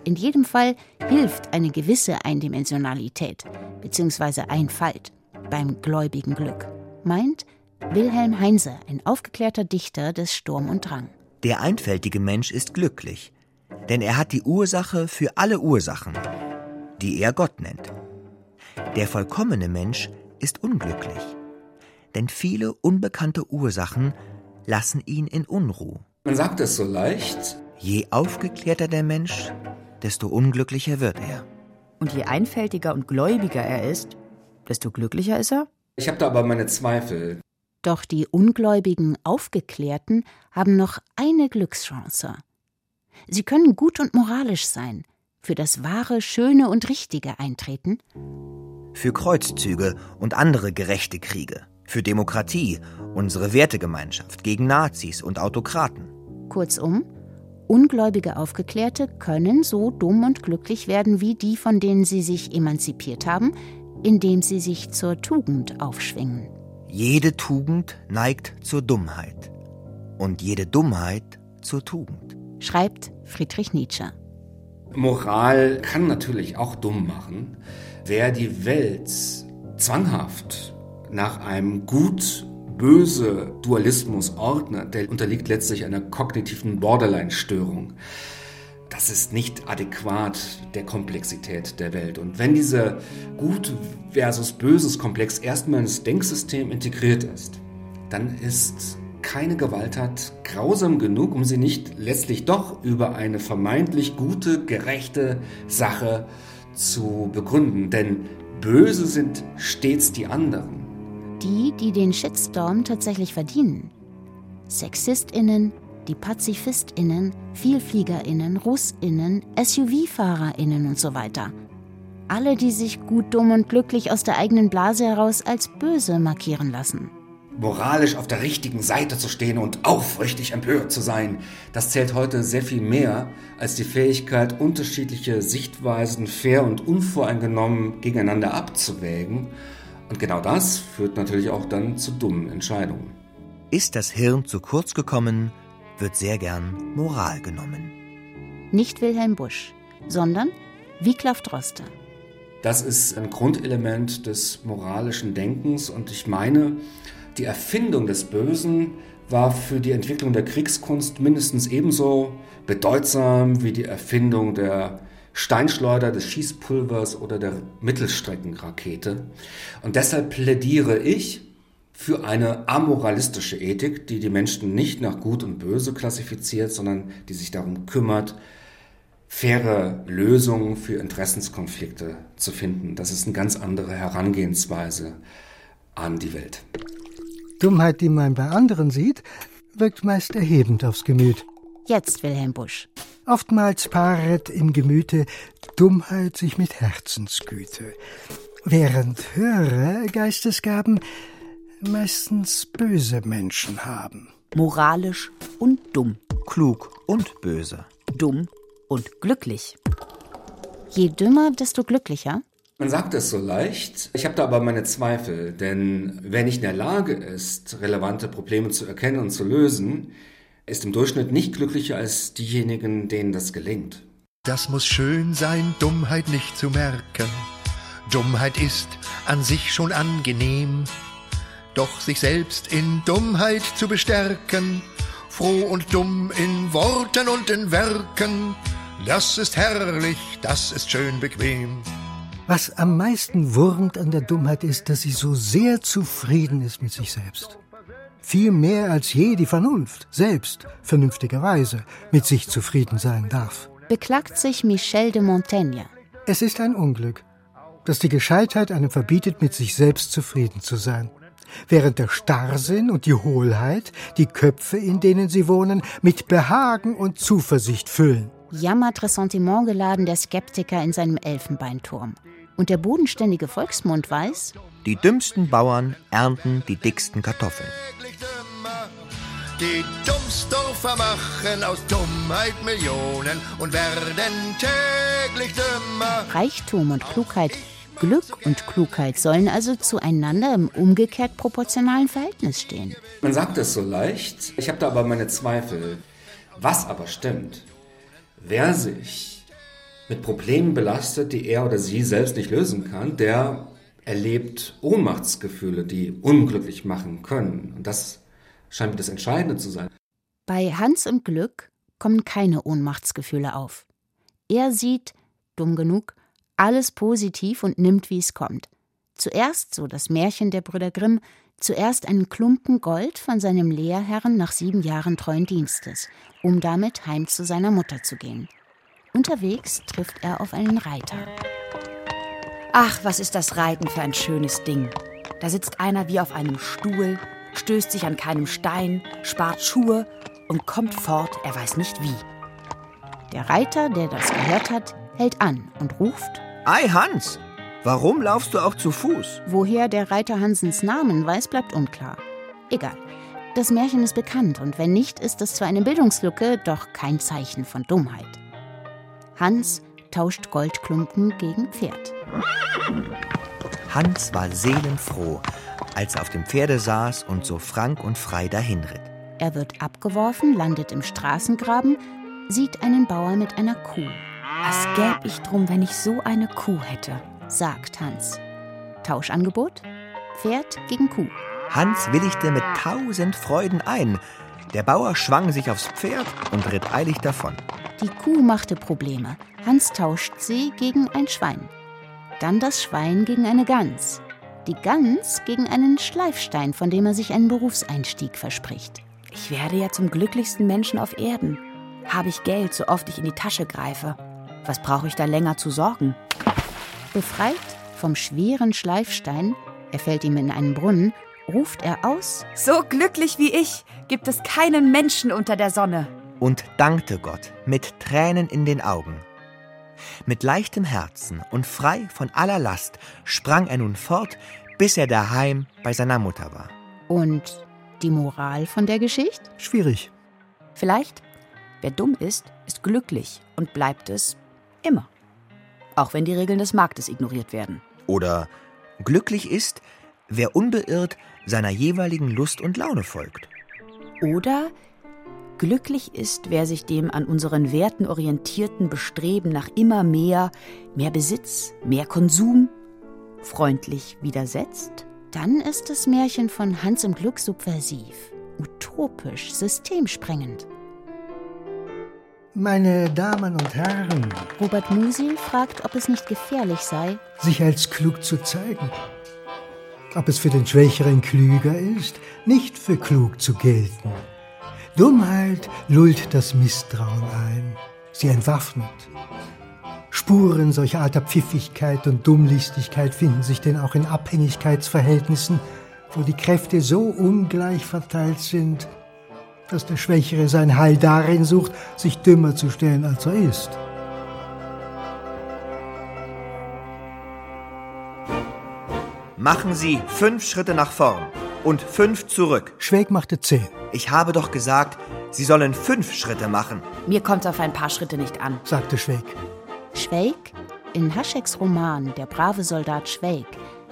In jedem Fall hilft eine gewisse Eindimensionalität bzw. Einfalt beim gläubigen Glück, meint Wilhelm Heinse, ein aufgeklärter Dichter des Sturm und Drang. Der einfältige Mensch ist glücklich, denn er hat die Ursache für alle Ursachen, die er Gott nennt. Der vollkommene Mensch ist unglücklich, denn viele unbekannte Ursachen lassen ihn in Unruhe. Man sagt es so leicht. Je aufgeklärter der Mensch, desto unglücklicher wird er. Und je einfältiger und gläubiger er ist, desto glücklicher ist er? Ich habe da aber meine Zweifel. Doch die ungläubigen Aufgeklärten haben noch eine Glückschance. Sie können gut und moralisch sein, für das wahre, schöne und richtige eintreten. Für Kreuzzüge und andere gerechte Kriege. Für Demokratie, unsere Wertegemeinschaft gegen Nazis und Autokraten. Kurzum, ungläubige Aufgeklärte können so dumm und glücklich werden wie die, von denen sie sich emanzipiert haben, indem sie sich zur Tugend aufschwingen. Jede Tugend neigt zur Dummheit und jede Dummheit zur Tugend, schreibt Friedrich Nietzsche. Moral kann natürlich auch dumm machen. Wer die Welt zwanghaft nach einem gut böse Dualismus ordnet, der unterliegt letztlich einer kognitiven Borderline-Störung. Das ist nicht adäquat der Komplexität der Welt. Und wenn dieser Gut versus Böses Komplex erstmal ins Denksystem integriert ist, dann ist keine Gewalttat grausam genug, um sie nicht letztlich doch über eine vermeintlich gute, gerechte Sache zu begründen. Denn böse sind stets die anderen. Die, die den Shitstorm tatsächlich verdienen. SexistInnen, die PazifistInnen, VielfliegerInnen, RussInnen, SUV-FahrerInnen und so weiter. Alle, die sich gut, dumm und glücklich aus der eigenen Blase heraus als böse markieren lassen. Moralisch auf der richtigen Seite zu stehen und aufrichtig empört zu sein, das zählt heute sehr viel mehr als die Fähigkeit, unterschiedliche Sichtweisen fair und unvoreingenommen gegeneinander abzuwägen. Und genau das führt natürlich auch dann zu dummen Entscheidungen. Ist das Hirn zu kurz gekommen, wird sehr gern Moral genommen. Nicht Wilhelm Busch, sondern Wiglaf Droste. Das ist ein Grundelement des moralischen Denkens und ich meine, die Erfindung des Bösen war für die Entwicklung der Kriegskunst mindestens ebenso bedeutsam wie die Erfindung der Steinschleuder, des Schießpulvers oder der Mittelstreckenrakete. Und deshalb plädiere ich für eine amoralistische Ethik, die die Menschen nicht nach Gut und Böse klassifiziert, sondern die sich darum kümmert, faire Lösungen für Interessenskonflikte zu finden. Das ist eine ganz andere Herangehensweise an die Welt. Dummheit, die man bei anderen sieht, wirkt meist erhebend aufs Gemüt. Jetzt Wilhelm Busch. Oftmals paaret im Gemüte Dummheit sich mit Herzensgüte, während höhere Geistesgaben meistens böse Menschen haben. Moralisch und dumm. Klug und böse. Dumm und glücklich. Je dümmer, desto glücklicher. Man sagt es so leicht, ich habe da aber meine Zweifel, denn wer nicht in der Lage ist, relevante Probleme zu erkennen und zu lösen, ist im Durchschnitt nicht glücklicher als diejenigen, denen das gelingt. Das muss schön sein, Dummheit nicht zu merken. Dummheit ist an sich schon angenehm, doch sich selbst in Dummheit zu bestärken, froh und dumm in Worten und in Werken, das ist herrlich, das ist schön bequem. Was am meisten wurmt an der Dummheit ist, dass sie so sehr zufrieden ist mit sich selbst. Viel mehr als je die Vernunft selbst vernünftigerweise mit sich zufrieden sein darf. Beklagt sich Michel de Montaigne. Es ist ein Unglück, dass die Gescheitheit einem verbietet, mit sich selbst zufrieden zu sein. während der Starrsinn und die Hohlheit die Köpfe, in denen sie wohnen, mit Behagen und Zuversicht füllen. Jammert Ressentiment geladen der Skeptiker in seinem Elfenbeinturm. Und der bodenständige Volksmund weiß, die dümmsten Bauern ernten die dicksten Kartoffeln. Die Dummsdorfer machen aus Dummheit Millionen und werden täglich dümmer. Reichtum und Klugheit, Glück und Klugheit sollen also zueinander im umgekehrt proportionalen Verhältnis stehen. Man sagt es so leicht, ich habe da aber meine Zweifel. Was aber stimmt, wer sich mit Problemen belastet, die er oder sie selbst nicht lösen kann, der erlebt Ohnmachtsgefühle, die unglücklich machen können. Und das scheint mir das Entscheidende zu sein. Bei Hans im Glück kommen keine Ohnmachtsgefühle auf. Er sieht, dumm genug, alles positiv und nimmt, wie es kommt. Zuerst, so das Märchen der Brüder Grimm, zuerst einen Klumpen Gold von seinem Lehrherrn nach sieben Jahren treuen Dienstes, um damit heim zu seiner Mutter zu gehen. Unterwegs trifft er auf einen Reiter. Ach, was ist das Reiten für ein schönes Ding. Da sitzt einer wie auf einem Stuhl, stößt sich an keinem Stein, spart Schuhe und kommt fort, er weiß nicht wie. Der Reiter, der das gehört hat, hält an und ruft: Ei, Hans, warum laufst du auch zu Fuß? Woher der Reiter Hansens Namen weiß, bleibt unklar. Egal. Das Märchen ist bekannt und wenn nicht, ist es zwar eine Bildungslücke, doch kein Zeichen von Dummheit. Hans tauscht Goldklumpen gegen Pferd. Hans war seelenfroh, als er auf dem Pferde saß und so frank und frei dahinritt. Er wird abgeworfen, landet im Straßengraben, sieht einen Bauer mit einer Kuh. Was gäb ich drum, wenn ich so eine Kuh hätte? sagt Hans. Tauschangebot? Pferd gegen Kuh. Hans willigte mit tausend Freuden ein. Der Bauer schwang sich aufs Pferd und ritt eilig davon. Die Kuh machte Probleme. Hans tauscht sie gegen ein Schwein. Dann das Schwein gegen eine Gans. Die Gans gegen einen Schleifstein, von dem er sich einen Berufseinstieg verspricht. Ich werde ja zum glücklichsten Menschen auf Erden. Habe ich Geld, so oft ich in die Tasche greife. Was brauche ich da länger zu sorgen? Befreit vom schweren Schleifstein, er fällt ihm in einen Brunnen, ruft er aus: So glücklich wie ich gibt es keinen Menschen unter der Sonne. Und dankte Gott mit Tränen in den Augen. Mit leichtem Herzen und frei von aller Last sprang er nun fort, bis er daheim bei seiner Mutter war. Und die Moral von der Geschichte? Schwierig. Vielleicht, wer dumm ist, ist glücklich und bleibt es immer. Auch wenn die Regeln des Marktes ignoriert werden. Oder glücklich ist, wer unbeirrt seiner jeweiligen Lust und Laune folgt. Oder glücklich ist, wer sich dem an unseren Werten orientierten Bestreben nach immer mehr, mehr Besitz, mehr Konsum freundlich widersetzt. Dann ist das Märchen von Hans im Glück subversiv, utopisch, systemsprengend. Meine Damen und Herren, Robert Musil fragt, ob es nicht gefährlich sei, sich als klug zu zeigen. Ob es für den Schwächeren klüger ist, nicht für klug zu gelten. Dummheit lullt das Misstrauen ein, sie entwaffnet. Spuren solcher alter Pfiffigkeit und Dummlistigkeit finden sich denn auch in Abhängigkeitsverhältnissen, wo die Kräfte so ungleich verteilt sind, dass der Schwächere sein Heil darin sucht, sich dümmer zu stellen, als er ist. Machen Sie fünf Schritte nach vorn und fünf zurück. Schweg machte zehn. Ich habe doch gesagt, Sie sollen fünf Schritte machen. Mir kommt es auf ein paar Schritte nicht an, sagte Schweg. Schweig, in Hascheks Roman Der brave Soldat Schweig,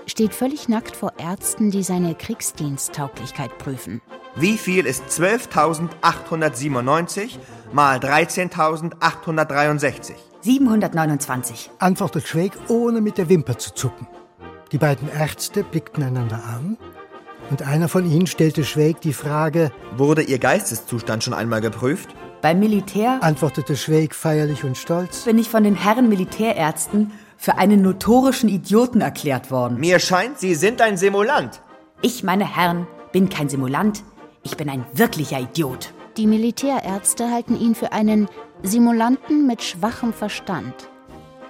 steht völlig nackt vor Ärzten, die seine Kriegsdiensttauglichkeit prüfen. Wie viel ist 12.897 mal 13.863? 729. Antwortet Schweig, ohne mit der Wimper zu zucken. Die beiden Ärzte blickten einander an und einer von ihnen stellte Schweig die Frage: Wurde Ihr Geisteszustand schon einmal geprüft? Beim Militär, antwortete Schweig feierlich und stolz, bin ich von den Herren Militärärzten für einen notorischen Idioten erklärt worden. Mir scheint, Sie sind ein Simulant. Ich, meine Herren, bin kein Simulant. Ich bin ein wirklicher Idiot. Die Militärärzte halten ihn für einen Simulanten mit schwachem Verstand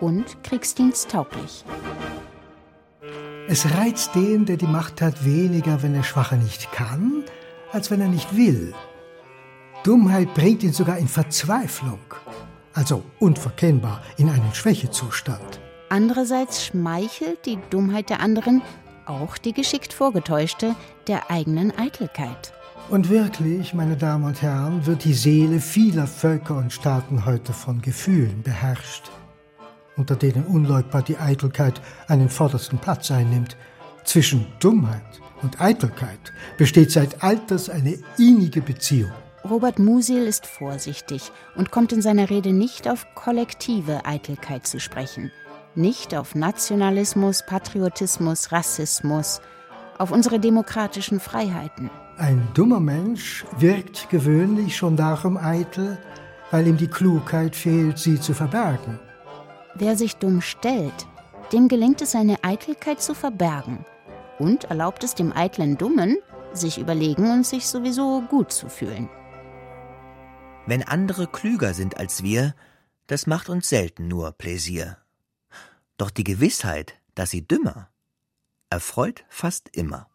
und kriegsdiensttauglich. Es reizt den, der die Macht hat, weniger, wenn der Schwache nicht kann, als wenn er nicht will. Dummheit bringt ihn sogar in Verzweiflung, also unverkennbar in einen Schwächezustand. Andererseits schmeichelt die Dummheit der anderen, auch die geschickt vorgetäuschte, der eigenen Eitelkeit. Und wirklich, meine Damen und Herren, wird die Seele vieler Völker und Staaten heute von Gefühlen beherrscht, unter denen unleugbar die Eitelkeit einen vordersten Platz einnimmt. Zwischen Dummheit und Eitelkeit besteht seit Alters eine innige Beziehung. Robert Musil ist vorsichtig und kommt in seiner Rede nicht auf kollektive Eitelkeit zu sprechen, nicht auf Nationalismus, Patriotismus, Rassismus, auf unsere demokratischen Freiheiten. Ein dummer Mensch wirkt gewöhnlich schon darum eitel, weil ihm die Klugheit fehlt, sie zu verbergen. Wer sich dumm stellt, dem gelingt es, seine Eitelkeit zu verbergen und erlaubt es dem eitlen Dummen, sich überlegen und sich sowieso gut zu fühlen. Wenn andere klüger sind als wir, das macht uns selten nur Pläsier. Doch die Gewissheit, dass sie dümmer, erfreut fast immer.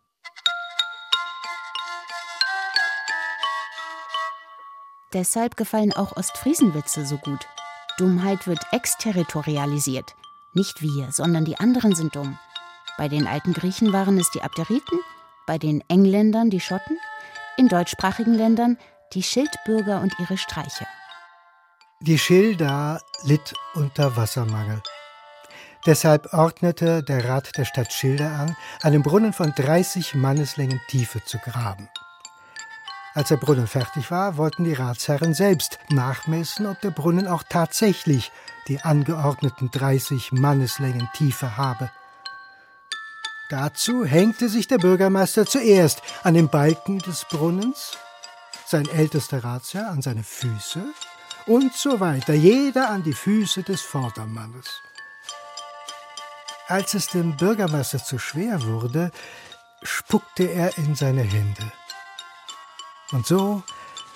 Deshalb gefallen auch Ostfriesenwitze so gut. Dummheit wird exterritorialisiert. Nicht wir, sondern die anderen sind dumm. Bei den alten Griechen waren es die Abderiten, bei den Engländern die Schotten, in deutschsprachigen Ländern die Schildbürger und ihre Streicher. Die Schilda litt unter Wassermangel. Deshalb ordnete der Rat der Stadt Schilda an, einen Brunnen von 30 Manneslängen Tiefe zu graben. Als der Brunnen fertig war, wollten die Ratsherren selbst nachmessen, ob der Brunnen auch tatsächlich die angeordneten 30 Manneslängen Tiefe habe. Dazu hängte sich der Bürgermeister zuerst an den Balken des Brunnens, sein ältester Ratsherr an seine Füße und so weiter, jeder an die Füße des Vordermannes. Als es dem Bürgermeister zu schwer wurde, spuckte er in seine Hände. Und so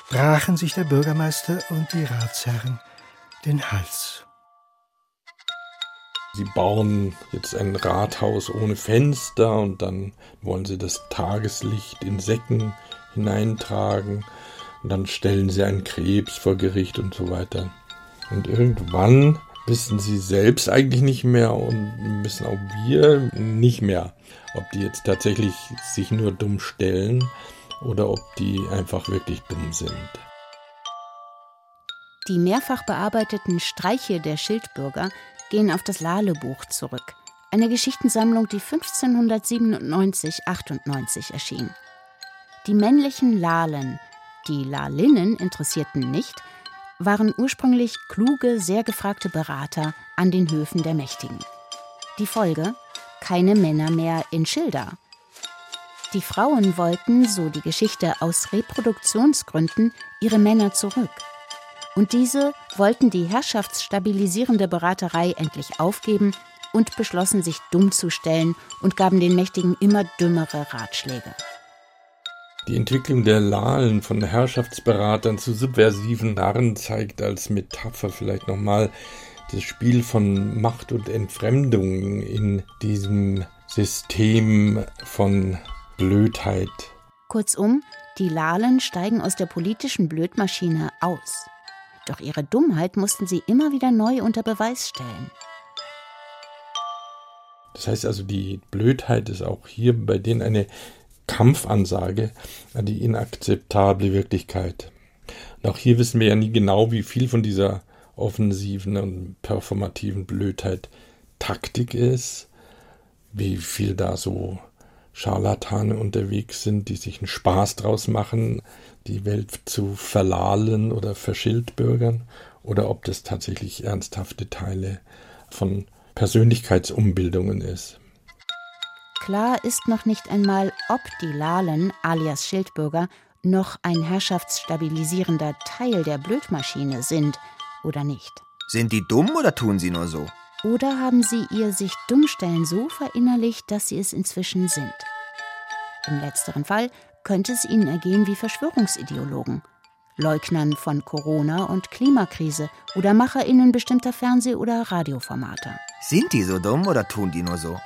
brachen sich der Bürgermeister und die Ratsherren den Hals. Sie bauen jetzt ein Rathaus ohne Fenster und dann wollen sie das Tageslicht in Säcken hineintragen und dann stellen sie einen Krebs vor Gericht und so weiter. Und irgendwann wissen sie selbst eigentlich nicht mehr und wissen auch wir nicht mehr, ob die jetzt tatsächlich sich nur dumm stellen oder ob die einfach wirklich dumm sind. Die mehrfach bearbeiteten Streiche der Schildbürger gehen auf das Lale-Buch zurück, eine Geschichtensammlung, die 1597-98 erschien. Die männlichen Lalen, die Lalinnen interessierten nicht, waren ursprünglich kluge, sehr gefragte Berater an den Höfen der Mächtigen. Die Folge? Keine Männer mehr in Schilda. Die Frauen wollten, so die Geschichte, aus Reproduktionsgründen ihre Männer zurück. Und diese wollten die herrschaftsstabilisierende Beraterei endlich aufgeben und beschlossen, sich dumm zu stellen und gaben den Mächtigen immer dümmere Ratschläge. Die Entwicklung der Lalen von Herrschaftsberatern zu subversiven Narren zeigt als Metapher vielleicht nochmal das Spiel von Macht und Entfremdung in diesem System von Blödheit. Kurzum, die Lalen steigen aus der politischen Blödmaschine aus. Doch ihre Dummheit mussten sie immer wieder neu unter Beweis stellen. Das heißt also, die Blödheit ist auch hier bei denen eine Kampfansage an die inakzeptable Wirklichkeit. Und auch hier wissen wir ja nie genau, wie viel von dieser offensiven und performativen Blödheit Taktik ist, wie viel da so Scharlatane unterwegs sind, die sich einen Spaß draus machen, die Welt zu verlahlen oder verschildbürgern, oder ob das tatsächlich ernsthafte Teile von Persönlichkeitsumbildungen ist. Klar ist noch nicht einmal, ob die Lalen alias Schildbürger noch ein herrschaftsstabilisierender Teil der Blödmaschine sind oder nicht. Sind die dumm oder tun sie nur so? Oder haben sie ihr sich Dummstellen so verinnerlicht, dass sie es inzwischen sind? Im letzteren Fall könnte es ihnen ergehen wie Verschwörungsideologen, Leugnern von Corona und Klimakrise oder MacherInnen bestimmter Fernseh- oder Radioformate. Sind die so dumm oder tun die nur so?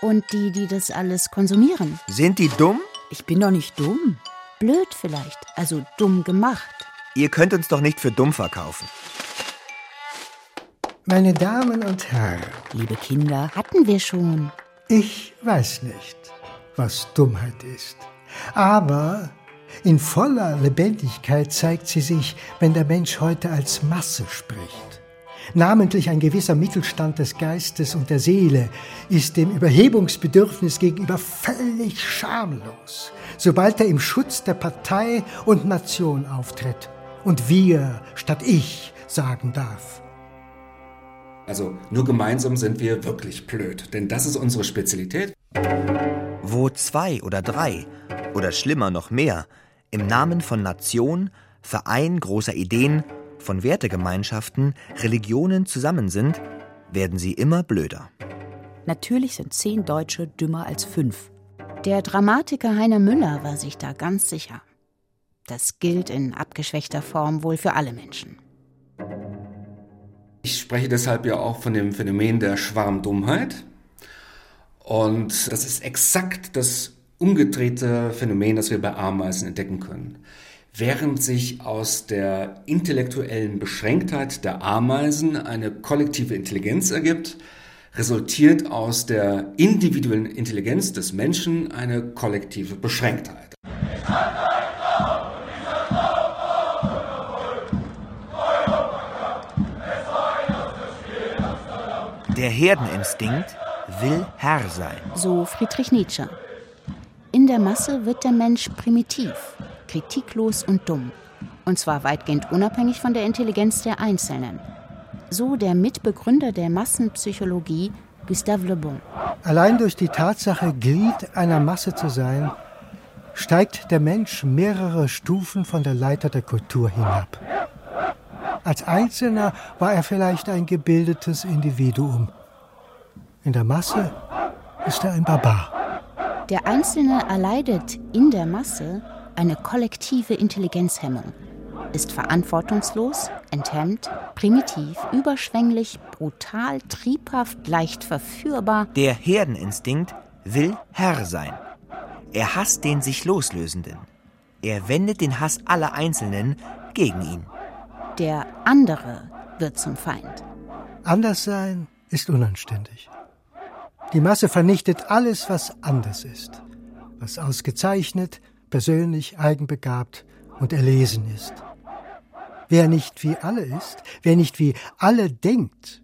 Und die, die das alles konsumieren. Sind die dumm? Ich bin doch nicht dumm. Blöd vielleicht, also dumm gemacht. Ihr könnt uns doch nicht für dumm verkaufen. Meine Damen und Herren, Liebe Kinder, Hatten wir schon. ich weiß nicht, was Dummheit ist. Aber in voller Lebendigkeit zeigt sie sich, wenn der Mensch heute als Masse spricht. Namentlich ein gewisser Mittelstand des Geistes und der Seele ist dem Überhebungsbedürfnis gegenüber völlig schamlos, sobald er im Schutz der Partei und Nation auftritt und wir statt ich sagen darf. Also nur gemeinsam sind wir wirklich blöd, denn das ist unsere Spezialität. Wo zwei oder drei oder schlimmer noch mehr im Namen von Nation, Verein großer Ideen, von Wertegemeinschaften, Religionen zusammen sind, werden sie immer blöder. natürlich sind zehn Deutsche dümmer als fünf. Der Dramatiker Heiner Müller war sich da ganz sicher. Das gilt in abgeschwächter Form wohl für alle Menschen. Ich spreche deshalb ja auch von dem Phänomen der Schwarmdummheit. Und das ist exakt das umgedrehte Phänomen, das wir bei Ameisen entdecken können. Während sich aus der intellektuellen Beschränktheit der Ameisen eine kollektive Intelligenz ergibt, resultiert aus der individuellen Intelligenz des Menschen eine kollektive Beschränktheit. Der Herdeninstinkt will Herr sein. So Friedrich Nietzsche. In der Masse wird der Mensch primitiv, kritiklos und dumm. Und zwar weitgehend unabhängig von der Intelligenz der Einzelnen. So der Mitbegründer der Massenpsychologie, Gustave Le Bon. Allein durch die Tatsache, Glied einer Masse zu sein, steigt der Mensch mehrere Stufen von der Leiter der Kultur hinab. Als Einzelner war er vielleicht ein gebildetes Individuum. In der Masse ist er ein Barbar. Der Einzelne erleidet in der Masse eine kollektive Intelligenzhemmung, ist verantwortungslos, enthemmt, primitiv, überschwänglich, brutal, triebhaft, leicht verführbar. Der Herdeninstinkt will Herr sein. Er hasst den sich Loslösenden. Er wendet den Hass aller Einzelnen gegen ihn. Der andere wird zum Feind. Anderssein ist unanständig. Die Masse vernichtet alles, was anders ist, was ausgezeichnet, persönlich, eigenbegabt und erlesen ist. Wer nicht wie alle ist, wer nicht wie alle denkt,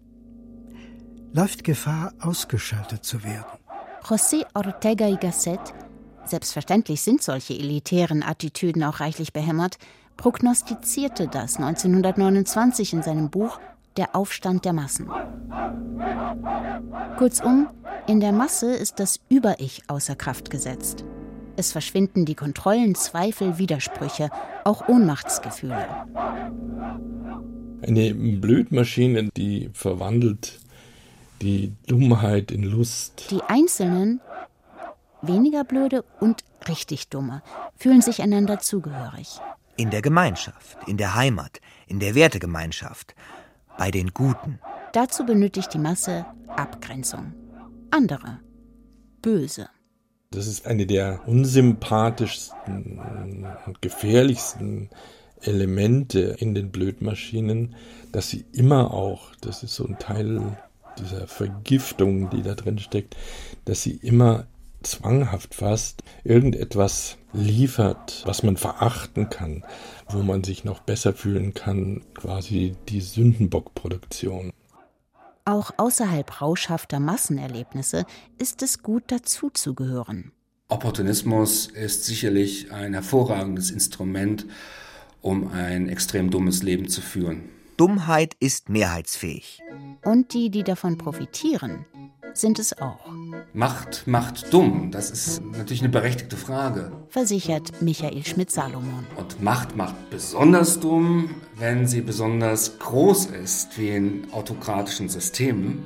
läuft Gefahr, ausgeschaltet zu werden. José Ortega y Gasset, selbstverständlich sind solche elitären Attitüden auch reichlich behämmert, prognostizierte das 1929 in seinem Buch Der Aufstand der Massen. Kurzum, in der Masse ist das Über-Ich außer Kraft gesetzt. Es verschwinden die Kontrollen, Zweifel, Widersprüche, auch Ohnmachtsgefühle. Eine Blödmaschine, die verwandelt die Dummheit in Lust. Die Einzelnen, weniger blöde und richtig dumme, fühlen sich einander zugehörig. In der Gemeinschaft, in der Heimat, in der Wertegemeinschaft, bei den Guten. Dazu benötigt die Masse Abgrenzung. Andere. Böse. Das ist eine der unsympathischsten und gefährlichsten Elemente in den Blödmaschinen, dass sie immer auch, das ist so ein Teil dieser Vergiftung, die da drin steckt, dass sie immer zwanghaft fast irgendetwas liefert, was man verachten kann, wo man sich noch besser fühlen kann, quasi die Sündenbockproduktion. Auch außerhalb rauschhafter Massenerlebnisse ist es gut dazuzugehören. Opportunismus ist sicherlich ein hervorragendes Instrument, um ein extrem dummes Leben zu führen. Dummheit ist mehrheitsfähig. Und die, die davon profitieren, sind es auch. Macht macht dumm, das ist natürlich eine berechtigte Frage. Versichert Michael Schmidt-Salomon. Und Macht macht besonders dumm, wenn sie besonders groß ist, wie in autokratischen Systemen,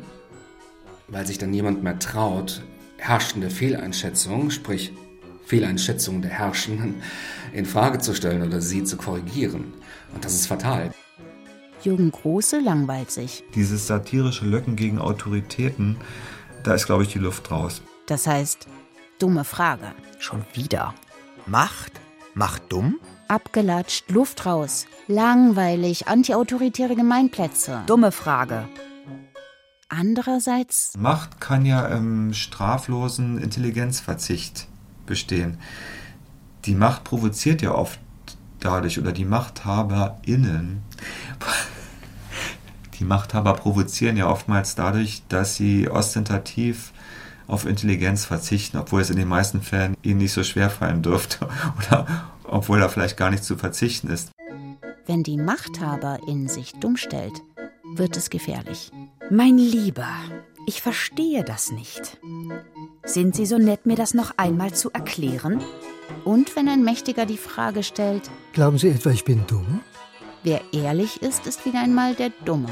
weil sich dann niemand mehr traut, herrschende Fehleinschätzungen, sprich Fehleinschätzungen der Herrschenden, in Frage zu stellen oder sie zu korrigieren. Und das ist fatal. Jürgen Große langweilt sich. Dieses satirische Löcken gegen Autoritäten, da ist, glaube ich, die Luft raus. Das heißt, dumme Frage. Schon wieder. Macht? Macht dumm? Abgelatscht, Luft raus. Langweilig, antiautoritäre Gemeinplätze. Dumme Frage. Andererseits. Macht kann ja im straflosen Intelligenzverzicht bestehen. Die Macht provoziert ja oft dadurch, oder die MachthaberInnen, die Machthaber provozieren ja oftmals dadurch, dass sie ostentativ auf Intelligenz verzichten, obwohl es in den meisten Fällen ihnen nicht so schwer fallen dürfte oder obwohl da vielleicht gar nicht zu verzichten ist. Wenn die Machthaber in sich dumm stellt, wird es gefährlich. Mein Lieber, ich verstehe das nicht. Sind Sie so nett, mir das noch einmal zu erklären? Und wenn ein Mächtiger die Frage stellt, Glauben Sie etwa, ich bin dumm? Wer ehrlich ist, ist wieder einmal der Dumme.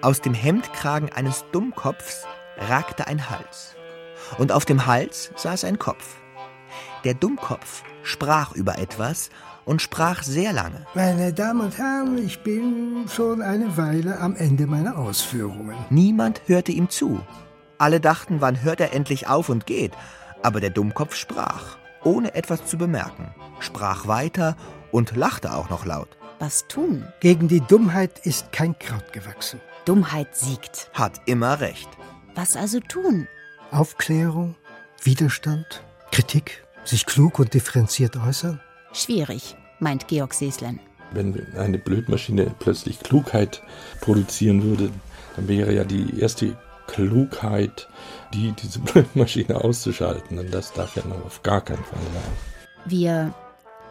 Aus dem Hemdkragen eines Dummkopfs ragte ein Hals. Und auf dem Hals saß ein Kopf. Der Dummkopf sprach über etwas und sprach sehr lange. Meine Damen und Herren, ich bin schon eine Weile am Ende meiner Ausführungen. Niemand hörte ihm zu. Alle dachten, wann hört er endlich auf und geht. Aber der Dummkopf sprach, ohne etwas zu bemerken, sprach weiter und lachte auch noch laut. Was tun? Gegen die Dummheit ist kein Kraut gewachsen. Dummheit siegt. Hat immer recht. Was also tun? Aufklärung, Widerstand, Kritik, sich klug und differenziert äußern. Schwierig, meint Georg Seeslen. Wenn eine Blödmaschine plötzlich Klugheit produzieren würde, dann wäre ja die erste Klugheit, die diese Blödmaschine auszuschalten. Und das darf ja noch auf gar keinen Fall sein. Wir,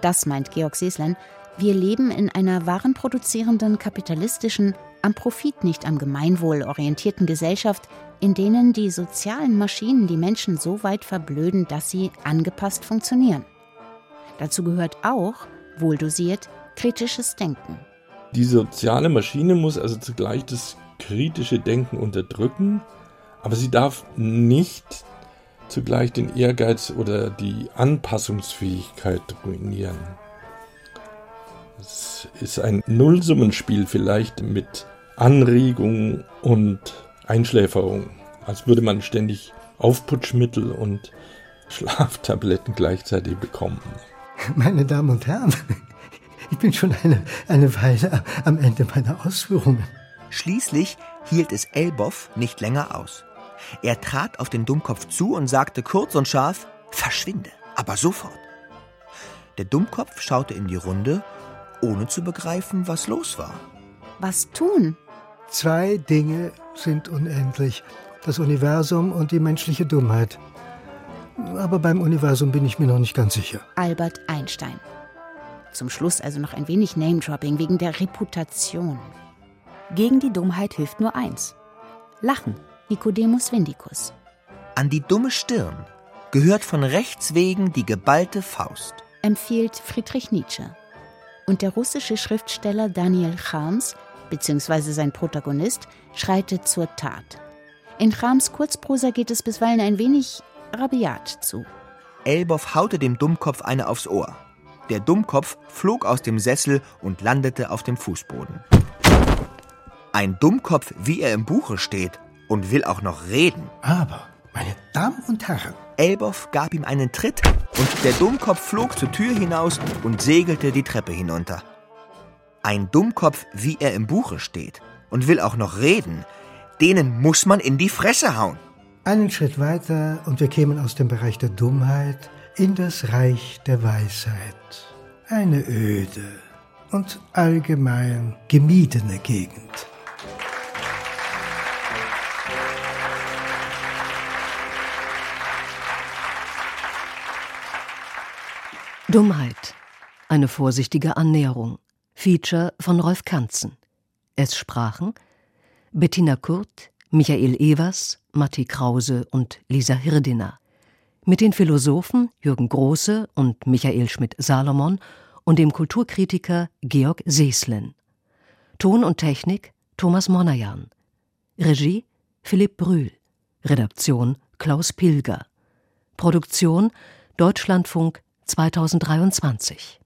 das meint Georg Seeslen, wir leben in einer warenproduzierenden, kapitalistischen, am Profit, nicht am Gemeinwohl orientierten Gesellschaft, in denen die sozialen Maschinen die Menschen so weit verblöden, dass sie angepasst funktionieren. Dazu gehört auch, wohldosiert, kritisches Denken. Die soziale Maschine muss also zugleich das kritische Denken unterdrücken, aber sie darf nicht zugleich den Ehrgeiz oder die Anpassungsfähigkeit ruinieren. Es ist ein Nullsummenspiel vielleicht mit Anregung und Einschläferung, als würde man ständig Aufputschmittel und Schlaftabletten gleichzeitig bekommen. Meine Damen und Herren, ich bin schon eine, eine Weile am Ende meiner Ausführungen. Schließlich hielt es Elboff nicht länger aus. Er trat auf den Dummkopf zu und sagte kurz und scharf, verschwinde, aber sofort. Der Dummkopf schaute in die Runde, ohne zu begreifen, was los war. Was tun? Zwei Dinge sind unendlich. Das Universum und die menschliche Dummheit. Aber beim Universum bin ich mir noch nicht ganz sicher. Albert Einstein. Zum Schluss also noch ein wenig Name-Dropping wegen der Reputation. Gegen die Dummheit hilft nur eins. Lachen. Nicodemus Vindicus. An die dumme Stirn gehört von rechts wegen die geballte Faust. Empfiehlt Friedrich Nietzsche. Und der russische Schriftsteller Daniel Chams, beziehungsweise sein Protagonist, schreitet zur Tat. In Chams Kurzprosa geht es bisweilen ein wenig rabiat zu. Elboff haute dem Dummkopf eine aufs Ohr. Der Dummkopf flog aus dem Sessel und landete auf dem Fußboden. Ein Dummkopf, wie er im Buche steht, und will auch noch reden. Aber, meine Damen und Herren, Elboff gab ihm einen Tritt und der Dummkopf flog zur Tür hinaus und segelte die Treppe hinunter. Ein Dummkopf, wie er im Buche steht und will auch noch reden, denen muss man in die Fresse hauen. einen Schritt weiter und wir kämen aus dem Bereich der Dummheit in das Reich der Weisheit. Eine öde und allgemein gemiedene Gegend. Dummheit. Eine vorsichtige Annäherung. Feature von Rolf Kanzen. Es sprachen Bettina Kurt, Michael Evers, Matti Krause und Lisa Hirdiner. Mit den Philosophen Jürgen Große und Michael Schmidt-Salomon und dem Kulturkritiker Georg Seeslen. Ton und Technik Thomas Monajan. Regie Philipp Brühl. Redaktion Klaus Pilger. Produktion Deutschlandfunk 2023